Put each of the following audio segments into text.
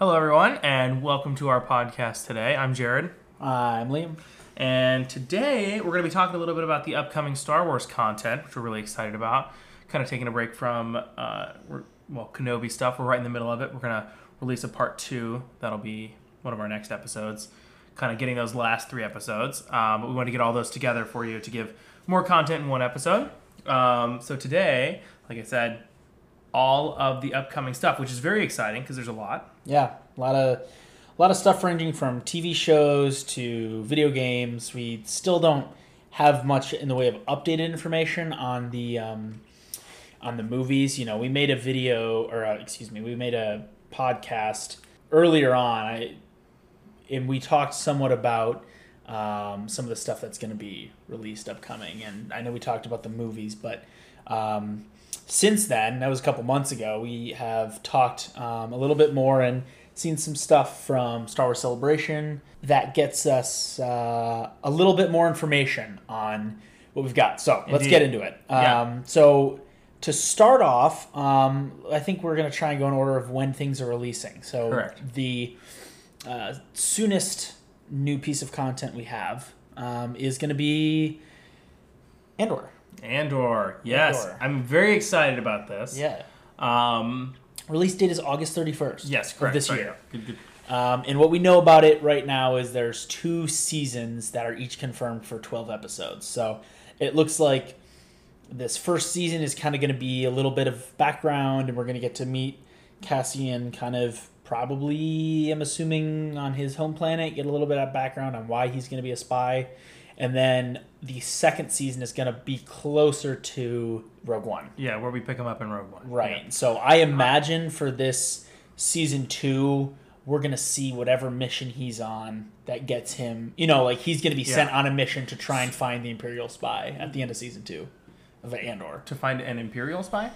Hello, everyone, and welcome to our podcast today. I'm Jared, I'm Liam. and today we're going to be talking a little bit about the upcoming Star Wars content, which we're really excited about. Kind of taking a break from, uh, well, Kenobi stuff. We're right in the middle of it. We're going to release a part two. That'll be one of our next episodes. Kind of getting those last three episodes. Um, but we want to get all those together for you to give more content in one episode. Um, so today, like I said, all of the upcoming stuff, which is very exciting because there's a lot. Yeah, a lot of a lot of stuff ranging from TV shows to video games. We still don't have much in the way of updated information on the um, on the movies. You know, we made a video, or uh, excuse me, we made a podcast earlier on, I, and we talked somewhat about um, some of the stuff that's going to be released upcoming. And I know we talked about the movies, but um, since then, that was a couple months ago, we have talked um, a little bit more and seen some stuff from Star Wars Celebration that gets us uh, a little bit more information on what we've got. So let's get into it. Yeah. Um, so to start off, um, I think we're going to try and go in order of when things are releasing. So Correct. the uh, soonest new piece of content we have um, is going to be Andor. Andor, yes, Andor. I'm very excited about this. Yeah. Um, Release date is August 31st. yes, of correct. this Sorry, year. yeah. Good, good. Um, and what we know about it right now is there's two seasons that are each confirmed for 12 episodes. So it looks like this first season is kind of going to be a little bit of background, and we're going to get to meet Cassian kind of probably, I'm assuming, on his home planet, get a little bit of background on why he's going to be a spy. And then the second season is going to be closer to Rogue One. Yeah, where we pick him up in Rogue One. Right. So I imagine for this season two, we're gonna see whatever mission he's on that gets him. You know, like he's gonna be sent on a mission to try and find the Imperial spy at the end of season two of Andor. To find an Imperial spy.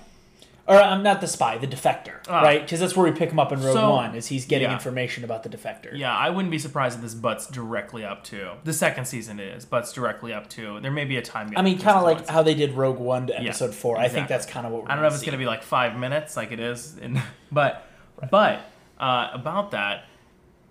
Or I'm not the spy, the defector, Ah. right? Because that's where we pick him up in Rogue So- One. Is he's getting yeah. information about the defector? Yeah, I wouldn't be surprised if this butts directly up to the second season. Is butts directly up to. There may be a time. I mean, kind of like how they did Rogue One to Episode Four. I think that's kind of what we're I don't know if gonna it's going to be like five minutes, like it is, in, but but uh, about that,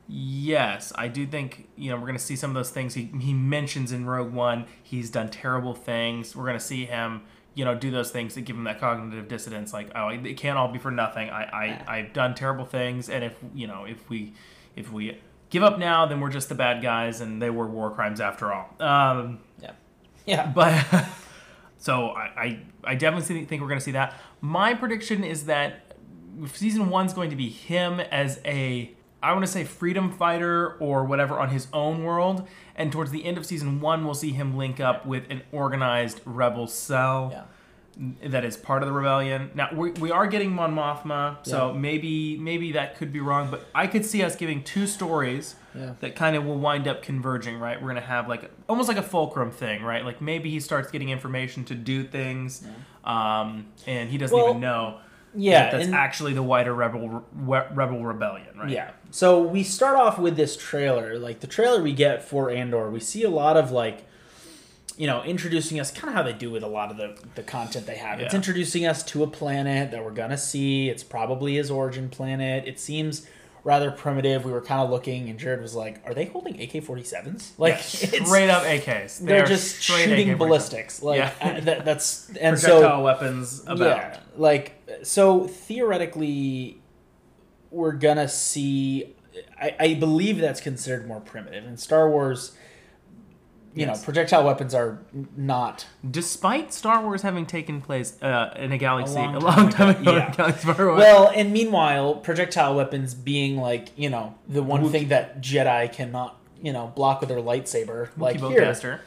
yes, I do think you know we're going to see some of those things he he mentions in Rogue One. He's done terrible things. We're going to see him, you know, do those things that give him that cognitive dissonance. Like, oh, it can't all be for nothing. I, I I've done terrible things, and if you know if we if we give up now, then we're just the bad guys, and they were war crimes after all. Um, Yeah. Yeah. but so I, I, I definitely think we're going to see that. My prediction is that season one's going to be him as a I want to say freedom fighter or whatever on his own world, and towards the end of season one, we'll see him link up with an organized rebel cell Yeah. that is part of the rebellion. Now we, we are getting Mon Mothma, so Yeah. maybe maybe that could be wrong, but I could see us giving two stories Yeah. that kind of will wind up converging. Right, we're gonna have like almost like a fulcrum thing, right? Like maybe he starts getting information to do things, um, and he doesn't Well, even know. Yeah. that's and- actually the wider rebel re- rebel rebellion, right? Yeah. So we start off with this trailer. Like the trailer we get for Andor, we see a lot of like, you know, introducing us kind of how they do with a lot of the, the content they have. It's introducing us to a planet that we're gonna see. It's probably his origin planet. It seems rather primitive. We were kind of looking, and Jared was like, "Are they holding AK forty sevens? Like Yeah, straight up AKs. They They're just shooting AK-47. ballistics. Like Yeah. uh, that, that's and projectile so weapons about. yeah, like so theoretically, we're gonna see. I, I believe that's considered more primitive in Star Wars. You Yes. know, projectile weapons are not. Despite Star Wars having taken place uh, in a galaxy a long long, time time ago, yeah. galaxy far away. Well, and meanwhile, projectile weapons being like you know the one thing that Jedi cannot you know block with their lightsaber. like here.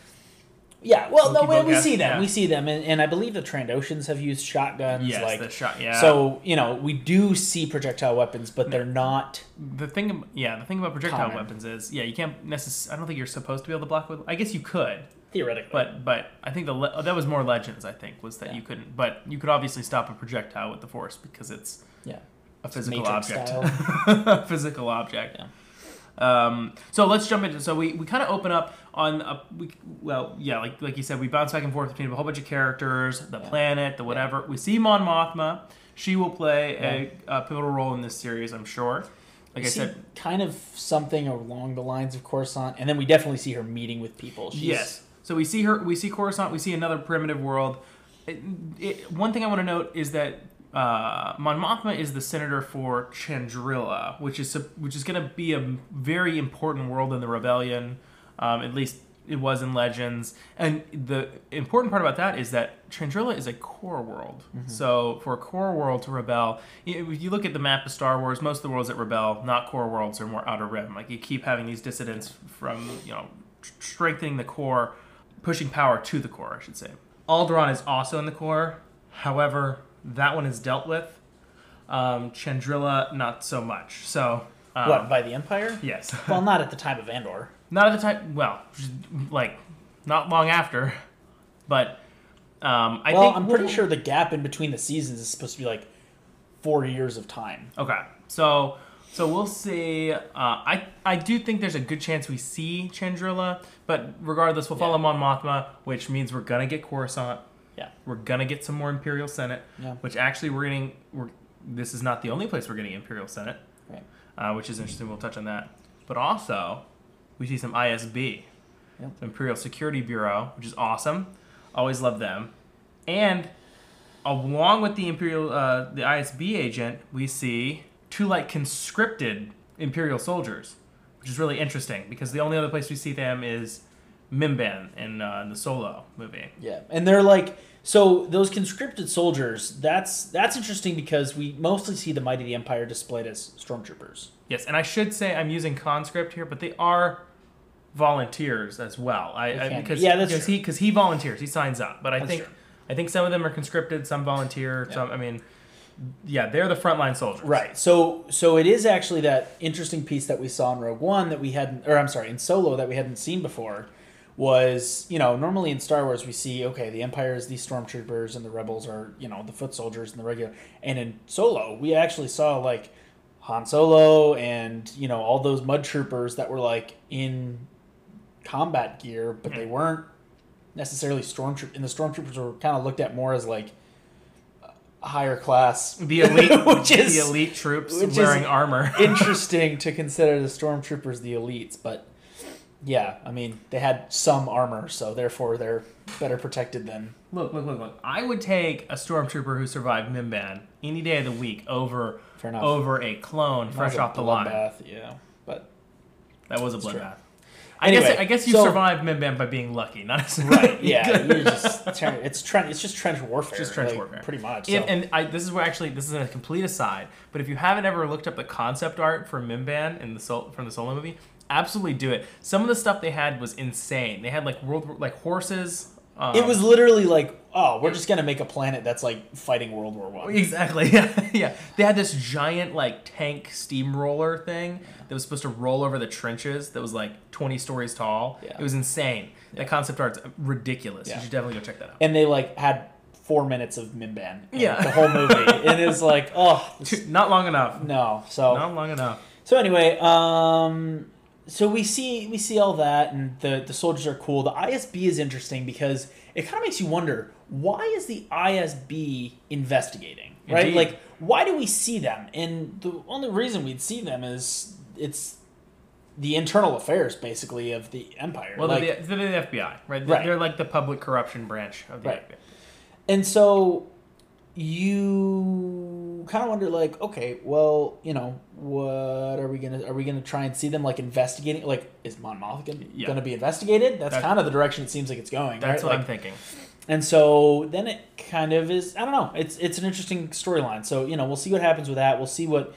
Yeah. Well, no, we, we see them. yeah. We see them, and, and I believe the Trandoshans have used shotguns. Yes, like the shot. Yeah. So you know we do see projectile weapons, but they're not. the thing, yeah, the thing about projectile Common. weapons is, yeah, you can't necessarily. I don't think you're supposed to be able to block with. I guess you could, Theoretically, but but I think the le- that was more legends. I think was that Yeah. you couldn't, but you could obviously stop a projectile with the force because it's yeah, a physical Matrix object. physical object. Yeah. Um, so let's jump into. So we, we kind of open up on a, we, well yeah like like you said we bounce back and forth between a whole bunch of characters, the planet, the whatever. We see Mon Mothma. She will play a, a pivotal role in this series, I'm sure. Like We I said, kind of something along the lines of Coruscant, and then we definitely see her meeting with people. She's, Yes. So we see her. We see Coruscant. We see another primitive world. It, it, one thing I want to note is that uh, Mon Mothma is the senator for Chandrila, which is which is going to be a very important world in the rebellion. Um, at least it was in Legends. And the important part about that is that Chandrila is a core world. So for a core world to rebel, if you look at the map of Star Wars, most of the worlds that rebel, not core worlds, are more outer rim. Like you keep having these dissidents from you know strengthening the core, pushing power to the core, I should say. Alderaan is also in the core. However, that one is dealt with. Um, Chandrila, not so much. So, um, What by the Empire? Yes. Well, not at the time of Andor. Not at the time. Well, like not long after, but um, I well, think I'm pretty sure the gap in between the seasons is supposed to be like four years of time. Okay, so so we'll see. Uh, I I do think there's a good chance we see Chandrila, but regardless, we'll follow Yeah. Mon Mothma, which means we're gonna get Coruscant. Yeah. We're gonna get some more Imperial Senate, Yeah. which actually we're getting. We're this is not the only place we're getting Imperial Senate, Right. uh, which is interesting. We'll touch on that, but also we see some ISB, Yep. Imperial Security Bureau, which is awesome. Always love them, and along with the Imperial, uh, the ISB agent, we see two like conscripted Imperial soldiers, which is really interesting because the only other place we see them is Mimban in, uh, in the Solo movie. Yeah, and they're like so those conscripted soldiers. That's that's interesting because we mostly see the might of the Empire displayed as stormtroopers. Yes, and I should say I'm using conscript here, but they are volunteers as well. I, I because Yeah, that's because he because he volunteers, he signs up. But I That's think true. I think some of them are conscripted, some volunteer, Yeah. some. I mean, yeah, they're the frontline soldiers. Right. So so it is actually that interesting piece that we saw in Rogue One that we hadn't or I'm sorry, in Solo that we hadn't seen before was, you know, normally in Star Wars we see okay, the Empire is these stormtroopers and the rebels are, you know, the foot soldiers and the regular and in Solo we actually saw like Han Solo and, you know, all those mud troopers that were like in combat gear, but they hmm. weren't necessarily stormtroopers and the stormtroopers were kind of looked at more as like a higher class The elite, Which is- the elite troops wearing armor. interesting to consider the stormtroopers the elites, but yeah, I mean they had some armor, so therefore they're better protected than Look, look, look, look. I would take a stormtrooper who survived Mimban any day of the week over over a clone That fresh a off the line. bloodbath, yeah. But That was a bloodbath. I guess I guess you so- survived Mimban by being lucky, not necessarily right, yeah, you're just it's trench, it's just trench warfare, Just trench like, warfare. pretty much. So. and I, this is where actually this is a complete aside, but if you haven't ever looked up the concept art for Mimban in the Sol- from the Solo movie, absolutely do it. Some of the stuff they had was insane. They had like world War- like horses. Um, it was literally like, oh, we're just gonna make a planet that's like fighting World War One. exactly yeah yeah. They had this giant like tank steamroller thing that was supposed to roll over the trenches. That was like twenty stories tall. Yeah. It was insane. That concept art's ridiculous. Yeah. You should definitely go check that out. And they like had four minutes of Mimban, Yeah. the whole movie, and it's like, oh, Not long enough. no. So Not long enough. So anyway, um, so we see we see all that, and the the soldiers are cool. The ISB is interesting because it kind of makes you wonder why is the ISB investigating, right? Indeed. Like, why do we see them? And the only reason we'd see them is it's the internal affairs, basically, of the empire. Well, like, they're, the, they're the FBI, right? They're, Right. they're like the public corruption branch of the Right. FBI. And so you kind of wonder like okay well you know what are we gonna are we gonna try and see them like investigating like is Mon Mothma Yeah. gonna be investigated that's That- kind of the direction it seems like it's going That's right? what I'm thinking. and so then it kind of is i don't know it's it's an interesting storyline so you know we'll see what happens with that we'll see what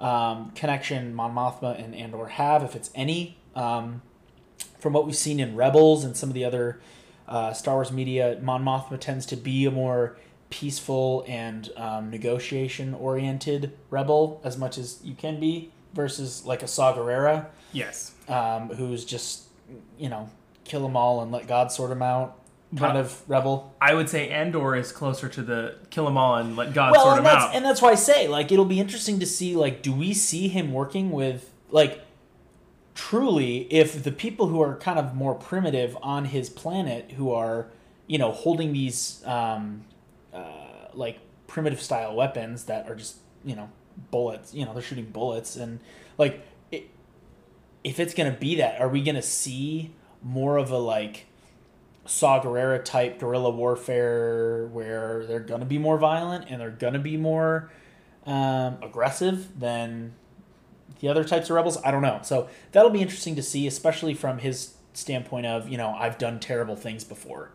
um, connection Mon Mothma and Andor have if it's any um, from what we've seen in Rebels and some of the other uh, Star Wars media, Mon Mothma tends to be a more peaceful and um, negotiation oriented rebel as much as you can be versus like a Saw Gerrera Yes. um, who's just you know kill them all and let God sort them out kind of rebel. I would say Andor is closer to the kill them all and let God well, sort and them that's out. and that's why I say like it'll be interesting to see like do we see him working with like truly, if the people who are kind of more primitive on his planet, who are, you know, holding these um, uh, like primitive style weapons that are just, you know, bullets, you know, they're shooting bullets, and like, it, if it's gonna be that, are we gonna see more of a like Saw Gerrera type guerrilla warfare where they're gonna be more violent and they're gonna be more um, aggressive than the other types of rebels. I don't know. So that'll be interesting to see, especially from his standpoint of you know I've done terrible things before.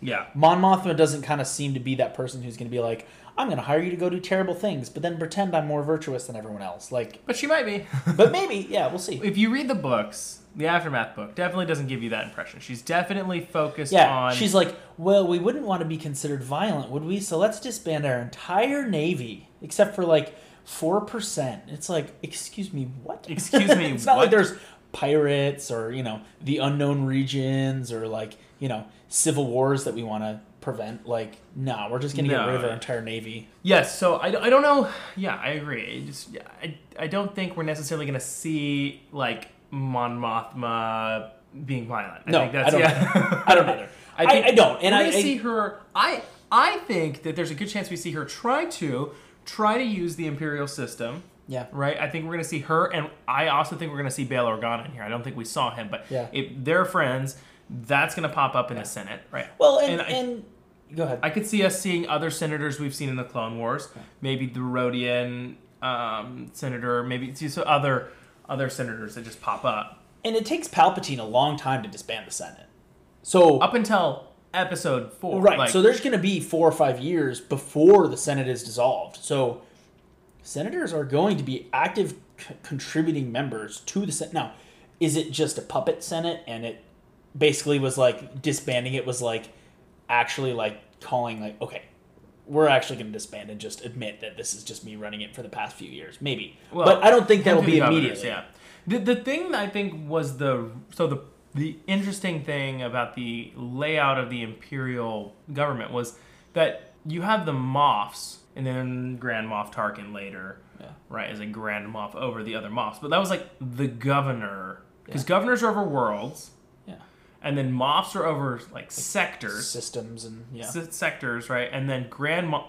Yeah. Mon Mothma doesn't kind of seem to be that person who's going to be like, I'm going to hire you to go do terrible things, but then pretend I'm more virtuous than everyone else. Like, But she might be. but maybe, yeah, we'll see. if you read the books, the Aftermath book definitely doesn't give you that impression. She's definitely focused Yeah, on. she's like, well, we wouldn't want to be considered violent, would we? So let's disband our entire navy, except for like four percent. It's like, excuse me, what? Excuse me, it's not what? like there's pirates or you know the unknown regions or like you know civil wars that we want to prevent. Like, no, we're just gonna get rid of our entire navy. Yes, so I, I don't know. Yeah, I agree. I just I, I don't think we're necessarily going to see like Mon Mothma being violent. I No, think that's, I don't Yeah. I don't either. I, think I don't, and I, gonna I see her. I I think that there's a good chance we see her try to try to use the imperial system. yeah. Right, I think we're gonna see her, and I also think we're gonna see Bail Organa in here. I don't think we saw him, but Yeah. if they're friends, that's gonna pop up in the Senate, right? Well, and, And and, go ahead. I could see us seeing other senators we've seen in the Clone Wars, maybe the Rodian um, senator, maybe see so other other senators that just pop up and it takes Palpatine a long time to disband the Senate. So up until Episode Four. Right. Like, so there's going to be four or five years before the Senate is dissolved. So senators are going to be active c- contributing members to the Senate. Now, is it just a puppet Senate and it basically was like disbanding it was like actually like calling like okay we're actually going to disband and just admit that this is just me running it for the past few years maybe Well, but i don't think that'll be immediately Yeah. The the thing I think was the so the the interesting thing about the layout of the imperial government was that you have the Moffs and then Grand Moff Tarkin later, Yeah. right, as a Grand Moff over the other Moffs. But that was like the governor because governors are over worlds, yeah and then Moffs are over like sectors. systems and yeah se- sectors, right? And then Grand Moff,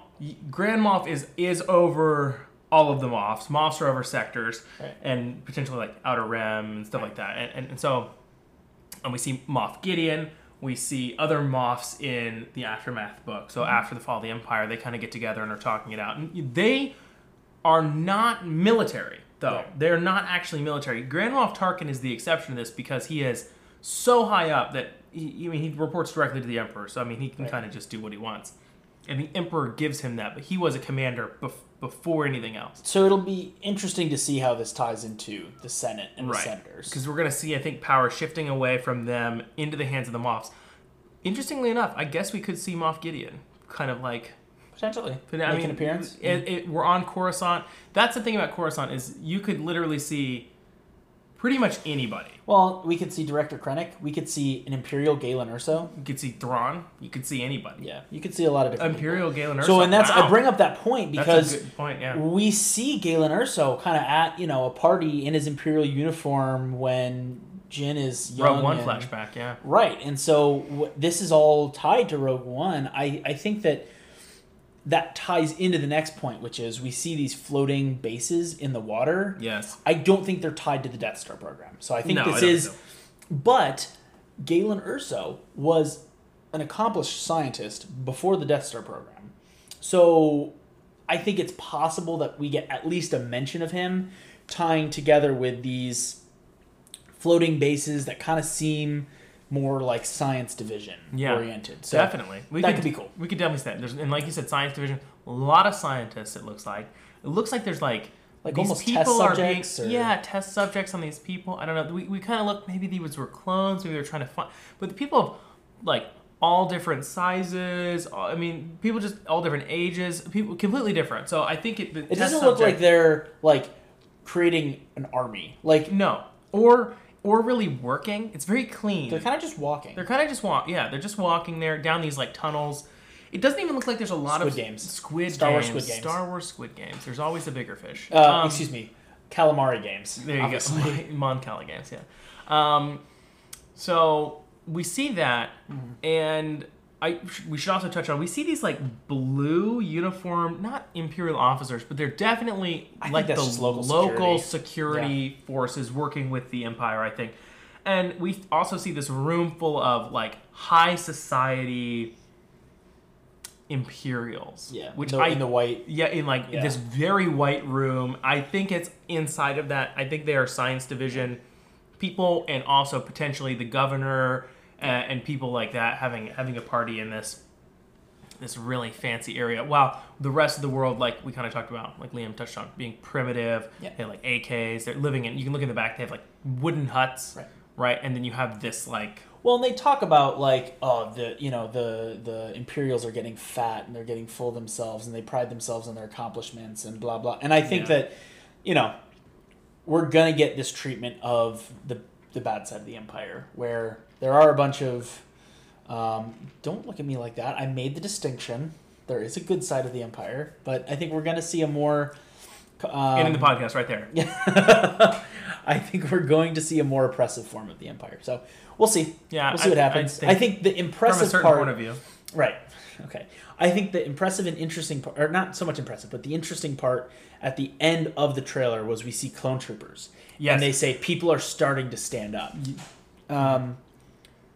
Grand Moff is is over all of the Moffs. Moffs are over sectors Right. and potentially like Outer Rim and stuff like that. And, and, and so, and we see Moff Gideon. We see other Moffs in the Aftermath book. So mm-hmm. after the fall of the Empire, they kind of get together and are talking it out. And they are not military, though. Right. They're not actually military. Grand Moff Tarkin is the exception to this because he is so high up that he, I mean he reports directly to the Emperor. So I mean he can Right. kind of just do what he wants, and the Emperor gives him that. But he was a commander bef- before anything else. so it'll be interesting to see how this ties into the senate and the senators Because we're going to see, I think, power shifting away from them into the hands of the Moffs. Interestingly enough, I guess we could see Moff Gideon kind of like potentially But, make I mean, an appearance It, it, we're on Coruscant. That's the thing about Coruscant is you could literally see pretty much anybody. Well, we could see Director Krennic. We could see an Imperial Galen Erso. You could see Thrawn. You could see anybody. Yeah, you could see a lot of different Imperial Galen people. Erso. So, and that's wow. I bring up that point That's because a good point. Yeah. we see Galen Erso kind of at you know a party in his Imperial uniform when Jyn is young. Rogue One and- flashback. Yeah. Right, and so w- this is all tied to Rogue One. I I think that that ties into the next point, which is we see these floating bases in the water. Yes. I don't think they're tied to the Death Star program. So I think No, this don't is, so. but Galen Erso was an accomplished scientist before the Death Star program. So I think it's possible that we get at least a mention of him tying together with these floating bases that kind of seem more like science division Yeah. oriented. So definitely. We that could be cool. We could definitely say that. There's, and like you said, science division. A lot of scientists. It looks like. It looks like there's like. Like these almost people test are subjects, being or- yeah test subjects on these people. I don't know. We, we kind of look maybe these were clones. Maybe they were trying to find, but the people of like all different sizes. all- I mean, people just all different ages. People completely different. So I think it. It doesn't look like they're like creating an army. Like no or or really working. It's very clean. they're kind of just walking. They're kind of just walk. Yeah, they're just walking there down these like tunnels. It doesn't even look like there's a lot Squid of Games. Squid Star Wars games. Squid Games. Star Wars Squid Games. There's always a bigger fish. Uh, Um, excuse me. calamari games. There you obviously. go. Mon Cala games, yeah. Um, so we see that, Mm-hmm. and I we should also touch on we see these like blue uniform, not imperial officers, but they're definitely I like the local local security. security forces working with the empire. I think, and we also see this room full of like high society imperials. Yeah, which the- I in the white. yeah, in like Yeah. this very white room. I think it's inside of that. I think they are science division people, and also potentially the governor uh, and people like that having having a party in this this really fancy area. While the rest of the world, like we kind of talked about, like Liam touched on, being primitive. Yeah. They have like AKs. They're living in. You can look in the back. They have like wooden huts, Right. right? And then you have this like Well, and they talk about like, oh, the you know the the Imperials are getting fat and they're getting full themselves and they pride themselves on their accomplishments and blah blah. And I think Yeah. that, you know, we're gonna get this treatment of the the bad side of the Empire where there are a bunch of. Um, don't look at me like that. I made the distinction. There is a good side of the Empire, but I think we're gonna see a more. Um, and in the podcast right there. Yeah. I think we're going to see a more oppressive form of the Empire. So we'll see. Yeah, we'll see what I- I happens. think I think, the From a impressive certain part, point of view. right? Okay. I think the impressive and interesting part, or not so much impressive, but the interesting part at the end of the trailer was we see clone troopers, Yes. and they say people are starting to stand up. Um,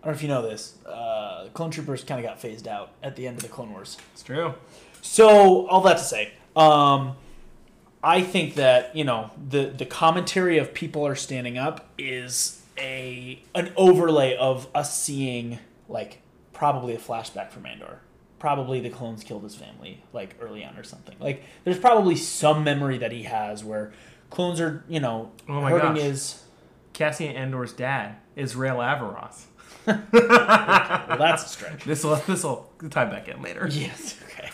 I don't know if you know this. Uh, clone troopers kind of got phased out at the end of the Clone Wars. It's true. So all that to say, um, I think that you know the the commentary of people are standing up is a an overlay of us seeing like probably a flashback from Andor. Probably the clones killed his family like early on or something. Like there's probably some memory that he has where clones are you know Oh my hurting gosh. his. Cassian Andor's dad is Rael Averross. Well, that's a stretch. This will this will tie back in later. Yes. Okay.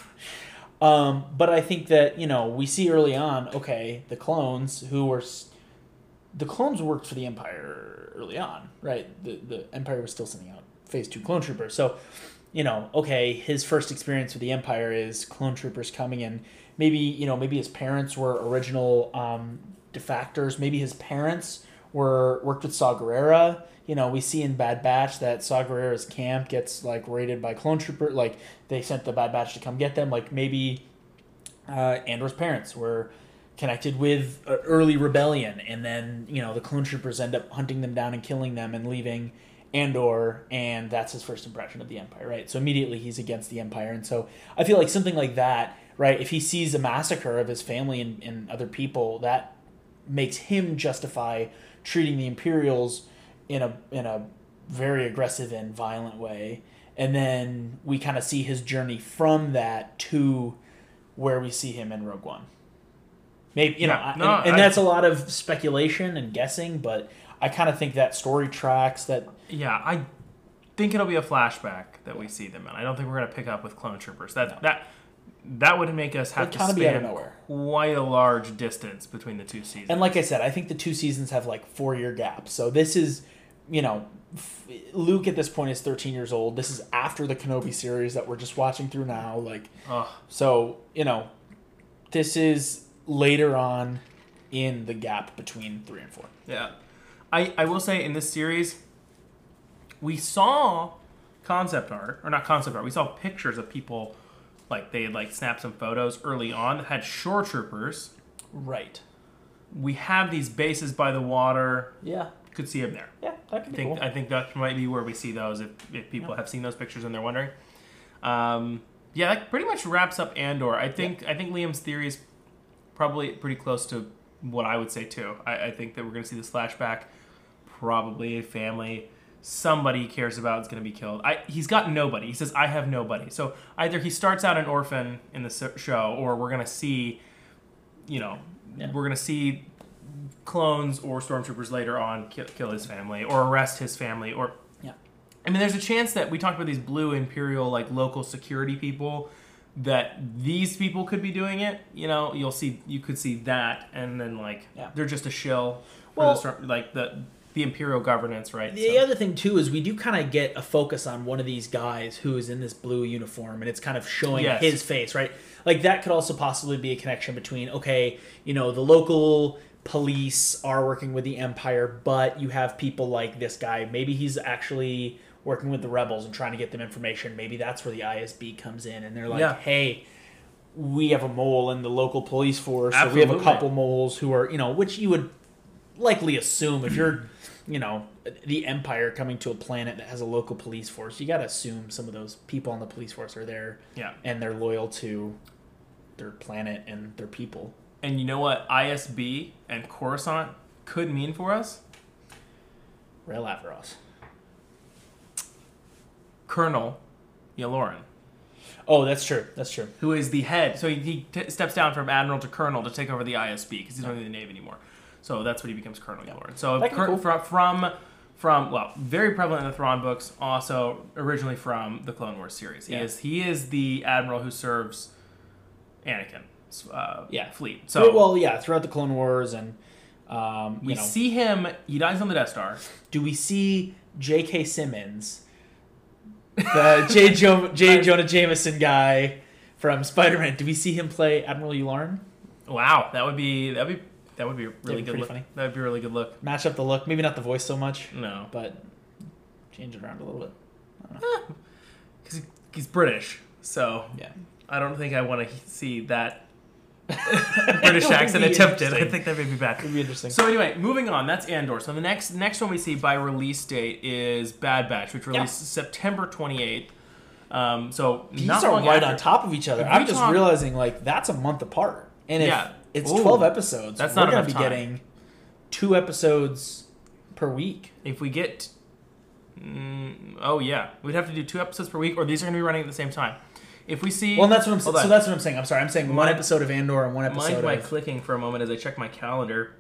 Um, but I think that you know we see early on. Okay, the clones who were the clones worked for the Empire early on, right? The the Empire was still sending out Phase Two clone troopers. So, you know, okay, his first experience with the Empire is clone troopers coming in. Maybe you know, maybe his parents were original um, defactors. Maybe his parents were worked with Saw Gerrera. You know, we see in Bad Batch that Saw Gerrera's camp gets like raided by clone trooper. Like they sent the Bad Batch to come get them. Like maybe uh, Andor's parents were connected with uh, early rebellion, and then you know the clone troopers end up hunting them down and killing them and leaving Andor, and that's his first impression of the Empire, right? So immediately he's against the Empire, and so I feel like something like that, right? If he sees a massacre of his family and, and other people, that makes him justify treating the Imperials in a in a very aggressive and violent way, and then we kind of see his journey from that to where we see him in Rogue One. Maybe you know, I- no, and, and I- that's a lot of speculation and guessing, but I kind of think that story tracks. That Yeah, I think it'll be a flashback that we see them in. I don't think we're gonna pick up with clone troopers. That No. that that would make us have It'd to kinda be out of span quite a large distance between the two seasons. and like I said, I think the two seasons have like four year gaps. So this is, you know, Luke at this point is 13 years old. This is after the Kenobi series that we're just watching through now. Like, Ugh. so you know, this is later on in the gap between three and four. Yeah. I, I will say in this series, we saw concept art, or not concept art, we saw pictures of people, like they had like snapped some photos early on that had shore troopers. Right. We have these bases by the water. Yeah. Could see him there. Yeah, that could I be think cool. I think that might be where we see those if, if people have seen those pictures and they're wondering. Um, yeah, that pretty much wraps up Andor. I think I think Liam's theory is probably pretty close to what I would say too. I, I think that we're going to see this flashback. Probably a family, somebody he cares about is going to be killed. I, he's got nobody. He says, "I have nobody." So either he starts out an orphan in the show, or we're going to see, you know, Yeah. we're going to see clones or stormtroopers later on kill, kill his family or arrest his family or Yeah. I mean, there's a chance that we talked about these blue imperial like local security people that these people could be doing it. You know, you'll see you could see that, and then like Yeah. they're just a shill for Well- the storm, like the the imperial governance, right? The So- other thing too is we do kind of get a focus on one of these guys who is in this blue uniform, and it's kind of showing Yes. his face, right? Like that could also possibly be a connection between okay, you know, the local police are working with the Empire, but you have people like this guy. Maybe he's actually working with the rebels and trying to get them information. Maybe that's where the ISB comes in, and they're like, Yeah. "Hey, we have a mole in the local police force, or we have a couple moles who are, you know, which you would likely assume if you're, you know, the Empire coming to a planet that has a local police force, you got to assume some of those people on the police force are there Yeah. and they're loyal to their planet and their people. And you know what ISB and Coruscant could mean for us? Rael Averross. Colonel Yularen, Oh, that's true. That's true. who is the head. So he, he t- steps down from admiral to colonel to take over the ISB because he's not in the navy anymore. So that's what he becomes Colonel Yularen. So That could be cur- cool. from, from from well, very prevalent in the Thrawn books. Also originally from the Clone Wars series. He Yeah. is he is the admiral who serves Anakin's uh, Yeah. fleet. So well, yeah, throughout the Clone Wars and um, you we know, see him. He dies on the Death Star. do we see J.K. Simmons, the J. Jo- J. Jonah Jameson guy from Spider-Man? Do we see him play Admiral Yularen? Wow, that would be that would be that would be a really be good look. funny. That would be a really good look. Match up the look, maybe not the voice so much, No, but change it around a little bit. because he's British, so Yeah. I don't think I want to see that British accent attempted. I think that may be bad. It'd be interesting. So anyway, moving on. That's Andor. So the next next one we see by release date is Bad Batch, which released September twenty eighth. Um, so These not are long right after- on top of each other. I'm just realizing like that's a month apart, and if Yeah. it's Ooh. 12 episodes, That's we're not gonna be time. getting two episodes per week. If we get, mm, oh yeah, we'd have to do two episodes per week, or these are going to be running at the same time. If we see, Well, that's what I'm so on. that's what I'm saying. I'm sorry. I'm saying one episode of Andor and one episode of. Mind my of clicking for a moment as I check my calendar.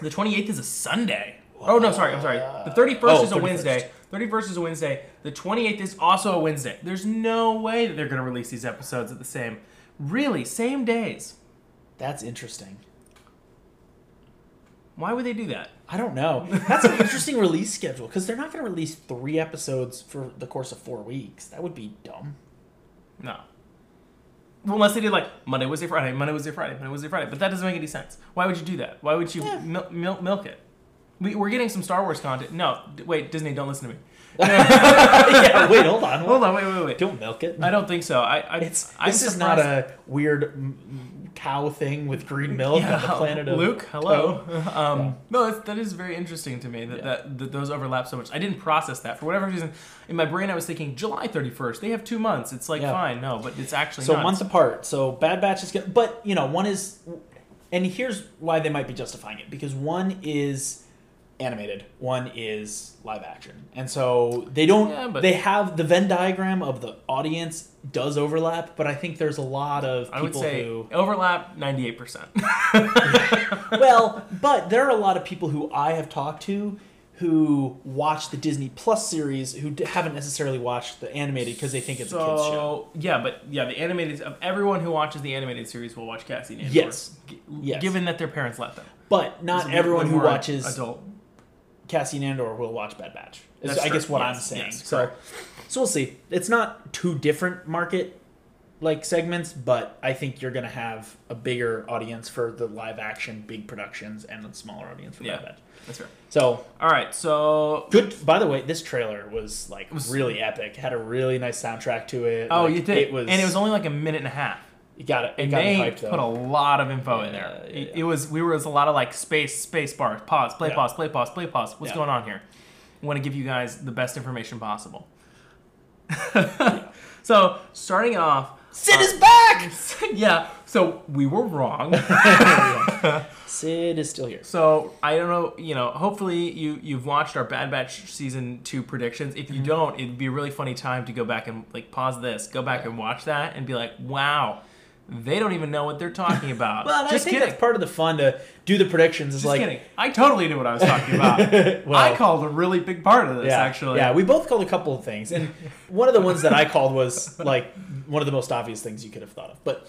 The 28th is a Sunday. Oh no, sorry, I'm sorry. The 31st Oh, is a 31st. Wednesday. 31st is a Wednesday. The 28th is also a Wednesday. There's no way that they're going to release these episodes at the same, really, same days. That's interesting. Why would they do that? I don't know. That's an interesting release schedule because they're not going to release three episodes for the course of four weeks. That would be dumb. No. Well, unless they did like Monday, Wednesday, Friday, Monday, Wednesday, Friday, Monday, Wednesday, Friday. But that doesn't make any sense. Why would you do that? Why would you Yeah. mil- mil- milk it? We, we're getting some Star Wars content. No, d- wait, Disney, don't listen to me. yeah. Wait. Hold on. Hold on, wait, wait, wait. Don't milk it. I don't think so. I, I It's this is not a weird cow thing with green milk on the planet of Luke. Hello. Um, Yeah. No, that's, that is very interesting to me that, Yeah. that, that those overlap so much. I didn't process that for whatever reason. In my brain, I was thinking July 31st. They have two months. It's like Yeah. fine, no, but it's actually So not. months apart. So Bad Batch is but you know, one is, and here's why they might be justifying it because one is animated, one is live action, and so they don't. Yeah, but- they have the Venn diagram of the audience does overlap, but I think there's a lot of I would people say who. overlap 98%. well, but there are a lot of people who I have talked to who watch the Disney Plus series who haven't necessarily watched the animated because they think it's a kids show. Yeah, but yeah, the animated of everyone who watches the animated series will watch Cassian Andor. Yes. G- Yes. Given that their parents let them. But not everyone who watches adult. Cassian Andor will watch Bad Batch. Is That's I guess what Yes, I'm saying. yes, so, so we'll see. It's not two different market like segments, but I think you're gonna have a bigger audience for the live action big productions and a smaller audience for Yeah. Bad Batch. That's fair. So All right, so good. By the way, this trailer was like was- really epic. Had a really nice soundtrack to it. oh, Like, you did, It was, and it was only like a minute and a half. You got it. It And got they hyped put a lot of info in there. yeah, It, yeah. it was we were it was a lot of like space space bars, pause, play Yeah. pause, play pause, play pause. What's Yeah. going on here? I want to give you guys the best information possible. so starting off, Cid is back. yeah. So we were wrong. Cid is still here. So I don't know, you know. Hopefully you you've watched our Bad Batch season two predictions. If Mm-hmm. you don't, it'd be a really funny time to go back and like pause this, go back and watch that, and be like, wow, they don't even know what they're talking about. I Just think kidding. that's part of the fun to do the predictions. Is Just like kidding. I totally knew what I was talking about. Well- I called a really big part of this, yeah, actually. Yeah, we both called a couple of things, and one of the ones that I called was like one of the most obvious things you could have thought of. But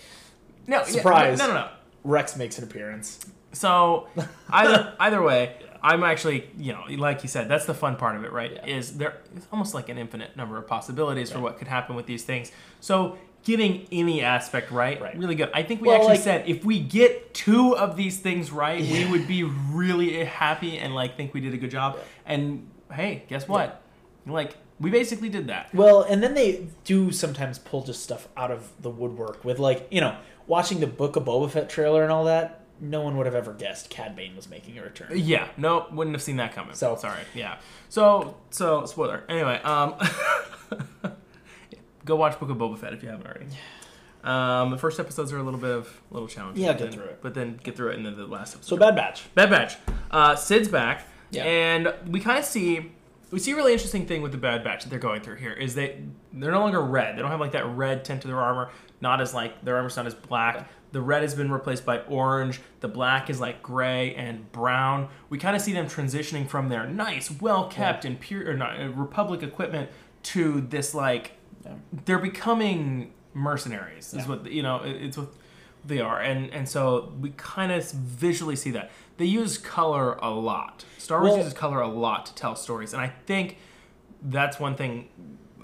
no, yeah, surprise. no, no, no. Rex makes an appearance. So either either way, I'm actually, you know, like you said, that's the fun part of it, right? Yeah. Is there it's almost like an infinite number of possibilities for what could happen with these things. So getting any aspect right, Right. really good. I think we Well, actually like- said if we get two of these things right, we would be really happy and like think we did a good job. And hey, guess what? Like we basically did that. Well, and then they do sometimes pull just stuff out of the woodwork with like you know watching the Book of Boba Fett trailer and all that. No one would have ever guessed Cad Bane was making a return. Yeah, no, wouldn't have seen that coming. So- sorry. Yeah. So so spoiler. Anyway, um, go watch Book of Boba Fett if you haven't already. Um, the first episodes are a little bit of a little challenging. Yeah, but get then- through it. But then get through it, and then the last episode. So Bad Batch. Bad Batch. Uh, Cid's back, Yeah. and we kind of see we see a really interesting thing with the Bad Batch that they're going through here is they they're no longer red. They don't have like that red tint to their armor. Not as like their armor's not as black. The red has been replaced by orange. The black is like gray and brown. We kind of see them transitioning from their nice, well kept and pure or not, Republic equipment to this like Yeah. they're becoming mercenaries. Is Yeah. what you know. It's what they are, and and so we kind of visually see that they use color a lot. Star Wars Well- uses color a lot to tell stories, and I think that's one thing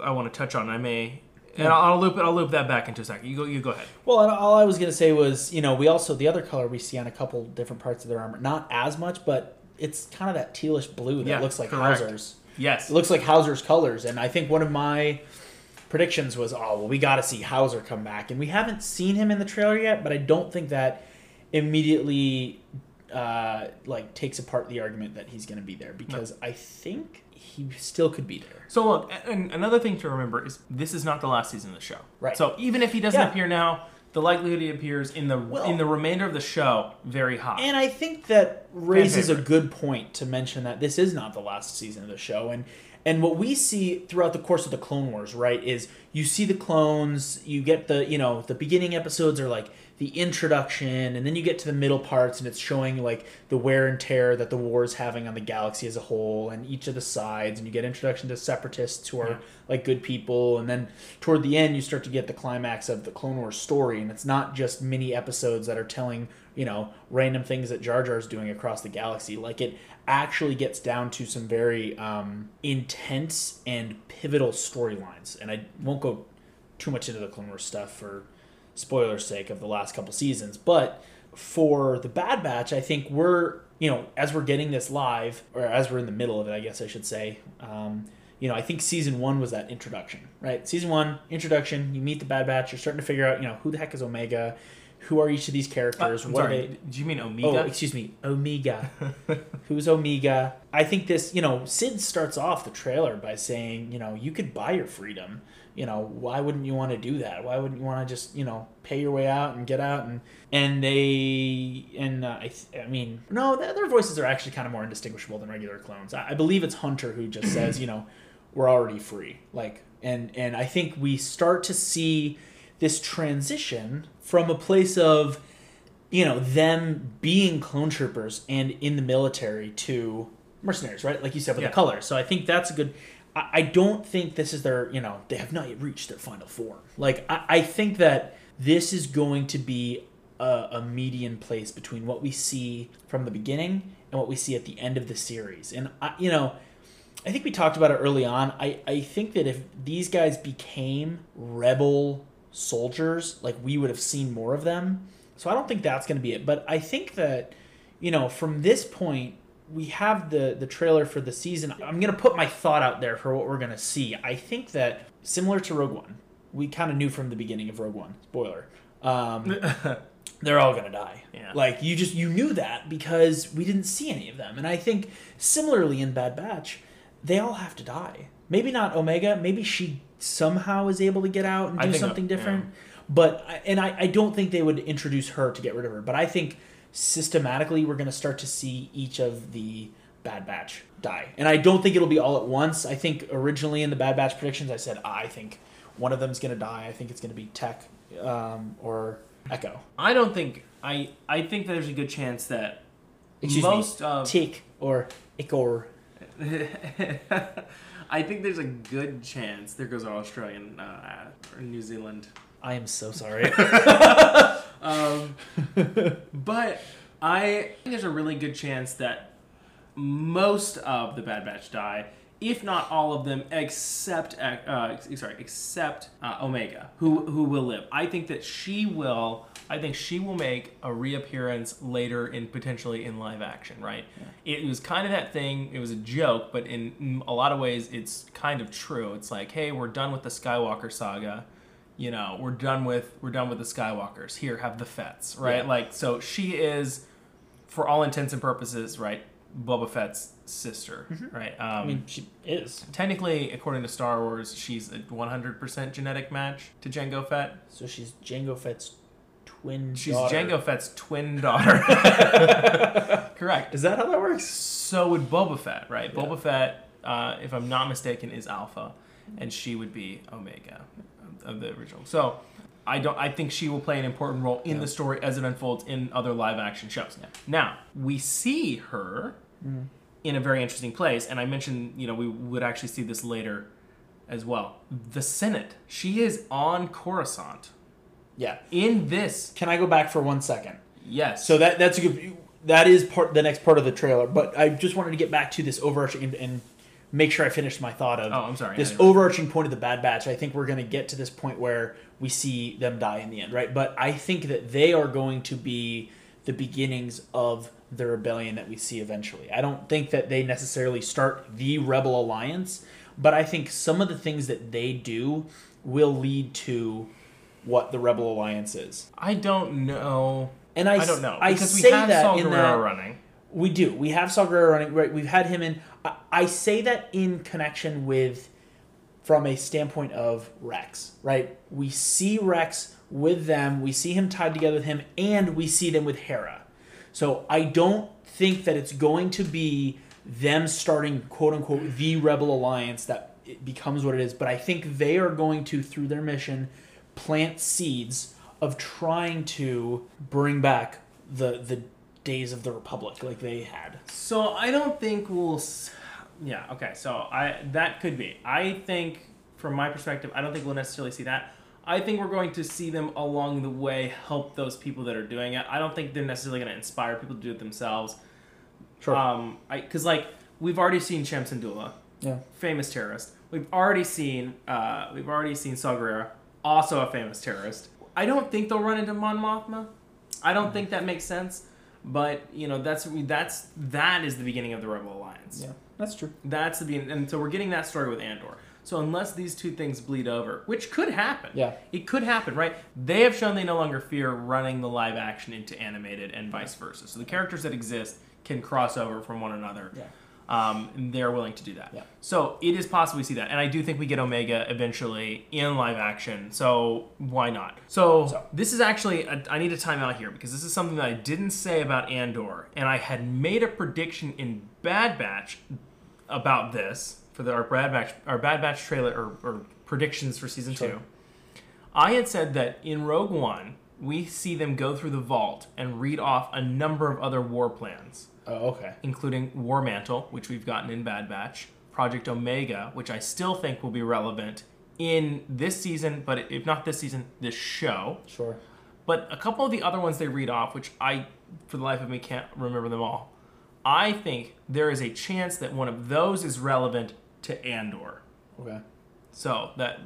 I want to touch on. I may. And I'll, I'll loop it. I'll loop that back into a second. You go. You go ahead. Well, and all I was gonna say was, you know, we also the other color we see on a couple different parts of their armor, not as much, but it's kind of that tealish blue that Yeah, looks like correct. Howzer's. Yes. It looks like Howzer's colors, and I think one of my predictions was, oh well, we got to see Howzer come back, and we haven't seen him in the trailer yet, but I don't think that immediately uh, like takes apart the argument that he's going to be there because I think he still could be there. So look, and another thing to remember is this is not the last season of the show. Right. So even if he doesn't Yeah. appear now, the likelihood he appears in the Well- in the remainder of the show very high. And I think that raises a good point to mention that this is not the last season of the show, and and what we see throughout the course of the Clone Wars, right, is you see the clones, you get the you know the beginning episodes are like the introduction, and then you get to the middle parts, and it's showing like the wear and tear that the war is having on the galaxy as a whole, and each of the sides, and you get introduction to separatists who are Yeah. like good people, and then toward the end you start to get the climax of the Clone Wars story, and it's not just mini episodes that are telling you know random things that Jar Jar's doing across the galaxy. Like it actually gets down to some very um, intense and pivotal storylines, and I won't go too much into the Clone Wars stuff for spoiler sake of the last couple seasons, but for the Bad Batch, I think we're you know as we're getting this live, or as we're in the middle of it, I guess I should say. Um, you know, I think season one was that introduction, right? Season one, introduction. You meet the Bad Batch. You're starting to figure out, you know, who the heck is Omega, who are each of these Uh, characters, I'm what sorry, are they? Do you mean Omega? Oh, excuse me, Omega. Who's Omega? I think this, you know, Cid starts off the trailer by saying, you know, you could buy your freedom. You know, why wouldn't you want to do that? Why wouldn't you want to just, you know, pay your way out and get out and and they and uh, I, th- I mean, no, their, their voices are actually kind of more indistinguishable than regular clones. I, I believe it's Hunter who just says, you know, we're already free. Like, and and I think we start to see this transition from a place of you know them being clone troopers and in the military to mercenaries right like you said with Yeah. the color so i think that's a good I, I don't think this is their you know they have not yet reached their final form like i, I think that this is going to be a, a median place between what we see from the beginning and what we see at the end of the series and I, you know I think we talked about it early on. I, I think that if these guys became rebel soldiers, like we would have seen more of them. So I don't think that's going to be it. But I think that, you know, from this point, we have the the trailer for the season. I'm going to put my thought out there for what we're going to see. I think that similar to Rogue One, we kind of knew from the beginning of Rogue One. Spoiler. Um, they're all gonna die. Yeah. Like you just you knew that because we didn't see any of them. And I think similarly in Bad Batch, they all have to die. Maybe not Omega. Maybe she somehow is able to get out and do uh, something yeah. different. But and I, I don't think they would introduce her to get rid of her. But I think systematically we're gonna start to see each of the Bad Batch die. And I don't think it'll be all at once. I think originally in the Bad Batch predictions I said I think one of them's gonna die. I think it's gonna be Tech um, or Echo. I don't think I. I think there's a good chance that Excuse most me, of. Tick or Ichor. I think there's a good chance. There goes our Australian uh, or New Zealand. I am so sorry. Um, but I think there's a really good chance that most of the Bad Batch die, if not all of them, except uh, sorry, except uh, Omega, who who will live. I think that she will. I think she will make a reappearance later in potentially in live action. Right? It was kind of that thing. It was a joke, but in a lot of ways, it's kind of true. It's like, hey, we're done with the Skywalker saga. You know, we're done with we're done with the Skywalkers. Here, have the Fets. Right? Yeah. Like, so she is, for all intents and purposes, right. Boba Fett's sister, right? Um, I mean, she is. technically, according to Star Wars, she's a 100% genetic match to Jango Fett. So she's Jango Fett's twin She's daughter. Jango Fett's twin daughter. Correct. Is that how that works? So would Boba Fett, right? Yeah. Boba Fett, uh, if I'm not mistaken, is Alpha, and she would be Omega of- the original. So. I don't. I think she will play an important role in Yeah. the story as it unfolds in other live action shows. Yeah. Now we see her in a very interesting place, and I mentioned, you know, we would actually see this later as well. The Senate. She is on Coruscant Yeah. in this. Can I go back for one second? Yes. So that that's a good. That is part the next part of the trailer. But I just wanted to get back to this overarching and, and make sure I finished my thought of Oh, I'm sorry. this overarching point of the Bad Batch. I think we're going to get to this point where we see them die in the end, right? But I think that they are going to be the beginnings of the rebellion that we see eventually. I don't think that they necessarily start the Rebel Alliance, but I think some of the things that they do will lead to what the Rebel Alliance is. I don't know. And I, I don't know I because say we have that Saw in Gerrera that running. we do. We have Saw Gerrera running. Right. We've had him in. I, I say that in connection with, from a standpoint of Rex. Right. We see Rex with them. We see him tied together with him, and we see them with Hera. So I don't think that it's going to be them starting quote unquote the Rebel Alliance that it becomes what it is. But I think they are going to, through their mission, plant seeds of trying to bring back the the days of the Republic like they had. So I don't think we'll. s- Yeah. Okay. So I that could be. I think, from my perspective, I don't think we'll necessarily see that. I think we're going to see them along the way help those people that are doing it. I don't think they're necessarily going to inspire people to do it themselves. Sure. Um, I because like we've already seen Cham Syndulla, yeah. famous terrorist. We've already seen uh, we've already seen Saw Gerrera, also a famous terrorist. I don't think they'll run into Mon Mothma. I don't think that makes sense. But you know that's that's that is the beginning of the Rebel Alliance. Yeah. That's true. That's the beginning, and so we're getting that story with Andor. So unless these two things bleed over, which could happen, Yeah. it could happen, right? They have shown they no longer fear running the live action into animated and vice versa. So the characters that exist can cross over from one another. Yeah. Um, and they're willing to do that. Yeah. So it is possible we see that, and I do think we get Omega eventually in live action. So why not? So, So- this is actually a, I need a timeout here because this is something that I didn't say about Andor, and I had made a prediction in Bad Batch about this for the, our Bad Batch our Bad Batch trailer or, or predictions for season Sure. two. I had said that in Rogue One we see them go through the vault and read off a number of other war plans Oh, okay. including War Mantle, which we've gotten in Bad Batch, Project Omega, which I still think will be relevant in this season, but if not this season, this show. Sure. But a couple of the other ones they read off, which I, for the life of me, can't remember them all. I think there is a chance that one of those is relevant to Andor. Okay. So that,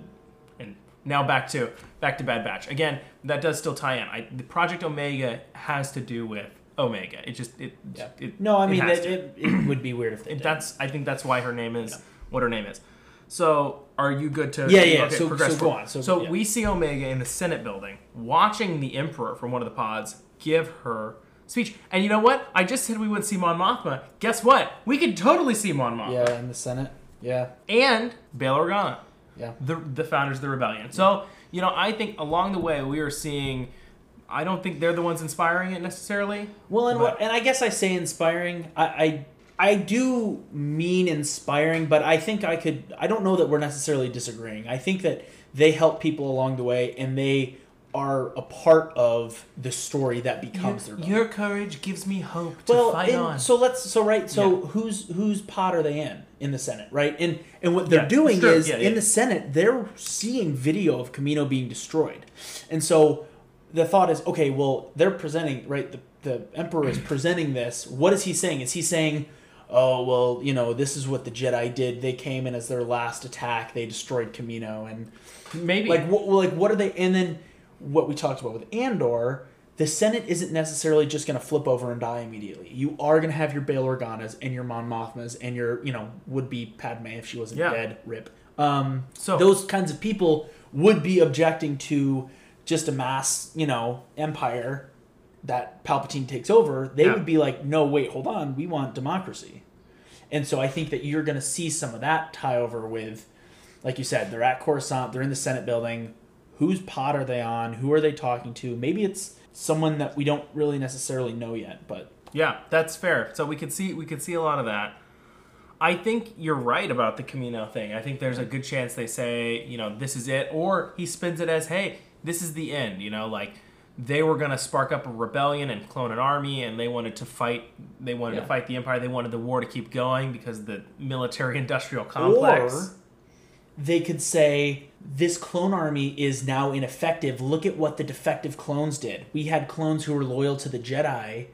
and now back to back to Bad Batch. Again, that does still tie in. I, the Project Omega has to do with Omega. It just it. Yeah. it No, I it mean to. it, it would be weird if they did. that's I think that's why her name is what her name is. So are you good to Yeah, yeah, Okay, so- progress so go on. So, So, yeah. we see Omega in the Senate building watching the Emperor from one of the pods give her speech. And you know what? I just said we would see Mon Mothma. Guess what? We could totally see Mon Mothma. yeah, in the Senate. Yeah. And Bail Organa Yeah. the the founders of the rebellion. So you know, I think along the way we are seeing. I don't think they're the ones inspiring it necessarily. Well, and But- what, and I guess I say inspiring. I, I I do mean inspiring, but I think I could. I don't know that we're necessarily disagreeing. I think that they help people along the way, and they are a part of the story that becomes their. Your courage gives me hope to well, fight on. so let's so right. So Yeah. whose whose pot are they in in the Senate, right? And and what they're Yeah, doing is Yeah, in the Senate they're seeing video of Camino being destroyed, and so the thought is okay. Well, they're presenting right. The the emperor is presenting this. What is he saying? Is he saying? oh well, you know, this is what the Jedi did. They came in as their last attack. They destroyed Camino, and Maybe like what like what are they? And then what we talked about with Andor. The Senate isn't necessarily just going to flip over and die immediately. You are going to have your Bail Organas and your Mon Mothmas and your, you know, would be Padme if she wasn't Yeah. dead. Rip. Um, So- those kinds of people would be objecting to just a mass, you know, empire that Palpatine takes over. They Yeah. would be like, no, wait, hold on, we want democracy. And so I think that you're going to see some of that tie over with, like you said, they're at Coruscant, they're in the Senate building. Whose pod are they on? Who are they talking to? Maybe it's someone that we don't really necessarily know yet, but Yeah, that's fair. So we could see we could see a lot of that. I think you're right about the Camino thing. I think there's a good chance they say, you know, this is it, or he spins it as, hey, this is the end. You know, like they were gonna spark up a rebellion and clone an army, and they wanted to fight. They wanted Yeah. to fight the Empire. They wanted the war to keep going because of the military-industrial complex. Or they could say this clone army is now ineffective. Look at what the defective clones did. We had clones who were loyal to the Jedi,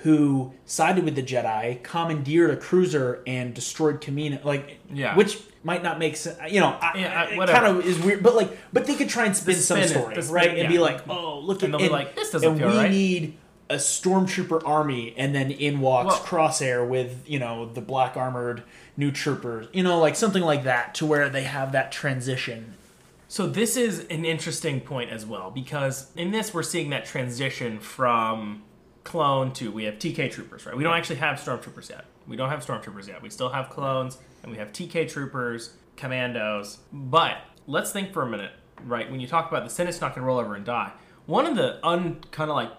who sided with the Jedi, commandeered a cruiser, and destroyed Camino. Like, Yeah. which might not make sense. You know, I, Yeah, I- it kind of is weird. But like, but they could try and spin, The some spin it, story, spin- right? And be like, oh, look And at and- like, "This doesn't and feel we right." need a stormtrooper army, and then in walks Well- Crosshair with you know the black armored new troopers, you know, like something like that, to where they have that transition. So this is an interesting point as well because in this we're seeing that transition from clone to we have TK troopers, right? We don't actually have stormtroopers yet. We don't have stormtroopers yet. We still have clones and we have TK troopers, commandos. But let's think for a minute, right? When you talk about the Senate's not going to roll over and die. One of the un kind of like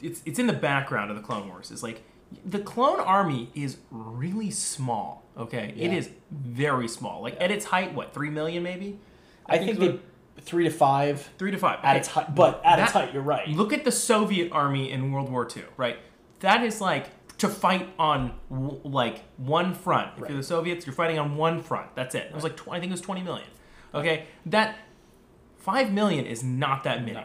it's it's in the background of the Clone Wars is like the clone army is really small. Okay, it Yeah. is very small. Like at its height, what three million maybe? I, think, it's they three to five Three to five. at Okay. its height, but at its That- height, you're right. Look at the Soviet army in World War II, right? That is like to fight on w- like one front. If Right. you're the Soviets, you're fighting on one front. That's it. It was like tw- I think it was 20 million. Okay, that five million is not that many. No.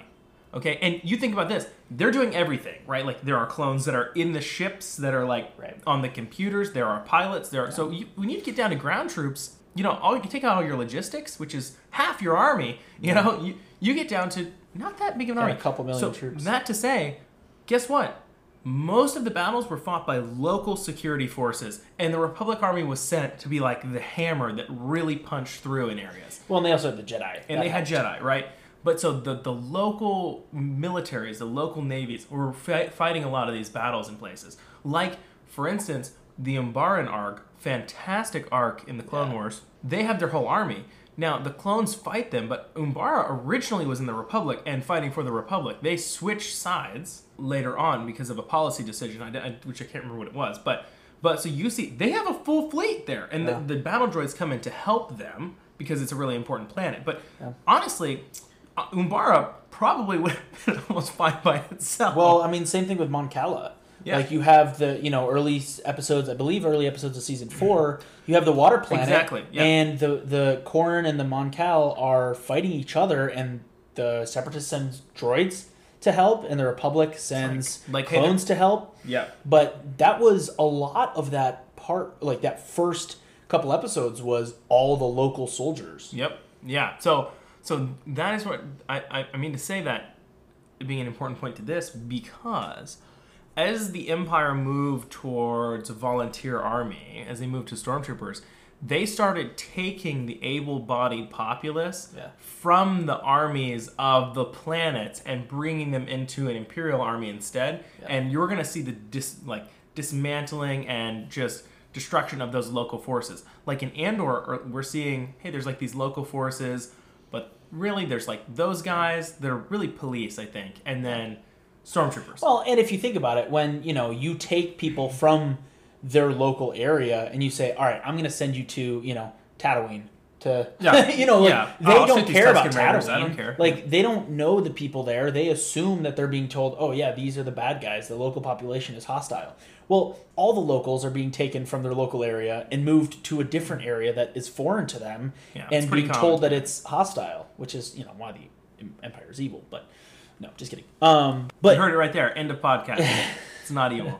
Okay, and you think about this: they're doing everything, right? Like there are clones that are in the ships that are like Right. on the computers. There are pilots. There are so you, when you get down to ground troops, you know, all you take out all your logistics, which is half your army. You know, you you get down to not that big of an And army. a couple million so troops. That to say, guess what? Most of the battles were fought by local security forces, and the Republic Army was sent to be like the hammer that really punched through in areas well, and they also had the Jedi, and they had Jedi, right? But so the the local militaries, the local navies, were fi- fighting a lot of these battles in places. Like, for instance, the Umbaran arc, fantastic arc in the Clone Yeah. Wars. They have their whole army. Now the clones fight them, but Umbara originally was in the Republic and fighting for the Republic. They switched sides later on because of a policy decision, which I can't remember what it was. But but so you see, they have a full fleet there, and Yeah. the, the battle droids come in to help them because it's a really important planet. But Yeah. honestly, uh, Umbara probably would have been almost fine by itself. Well, I mean, same thing with Mon Cala. Yeah. Like you have the you know early episodes, I believe early episodes of season four. You have the water planet, Exactly, yeah. and the the Quarren and the Mon Cal are fighting each other, and the Separatists send droids to help, and the Republic sends Like- like, hey, clones to help. yeah, But that was a lot of that part, like that first couple episodes was all the local soldiers. Yep. Yeah. So so that is what I, I I mean to say that being an important point to this because as the Empire moved towards a volunteer army, as they moved to stormtroopers, they started taking the able-bodied populace Yeah. from the armies of the planets and bringing them into an imperial army instead. Yeah. And you're going to see the dis, like dismantling and just destruction of those local forces. Like in Andor, er, we're seeing hey, there's like these local forces, but really there's like those guys that are really police, I think, and then stormtroopers. Well, and if you think about it, when you know you take people from their local area and you say, "All right, I'm going to send you to you know Tatooine," to Yeah. you know, like Yeah. they Oh, don't care about Tatooine. I don't care. Like they don't know the people there. They assume that they're being told, "Oh yeah, these are the bad guys. The local population is hostile." Well, all the locals are being taken from their local area and moved to a different area that is foreign to them, Yeah, and being common. told that it's hostile, which is you know why the empire is evil. But no, just kidding. Um, you but heard it right there. End of podcast. it's not evil.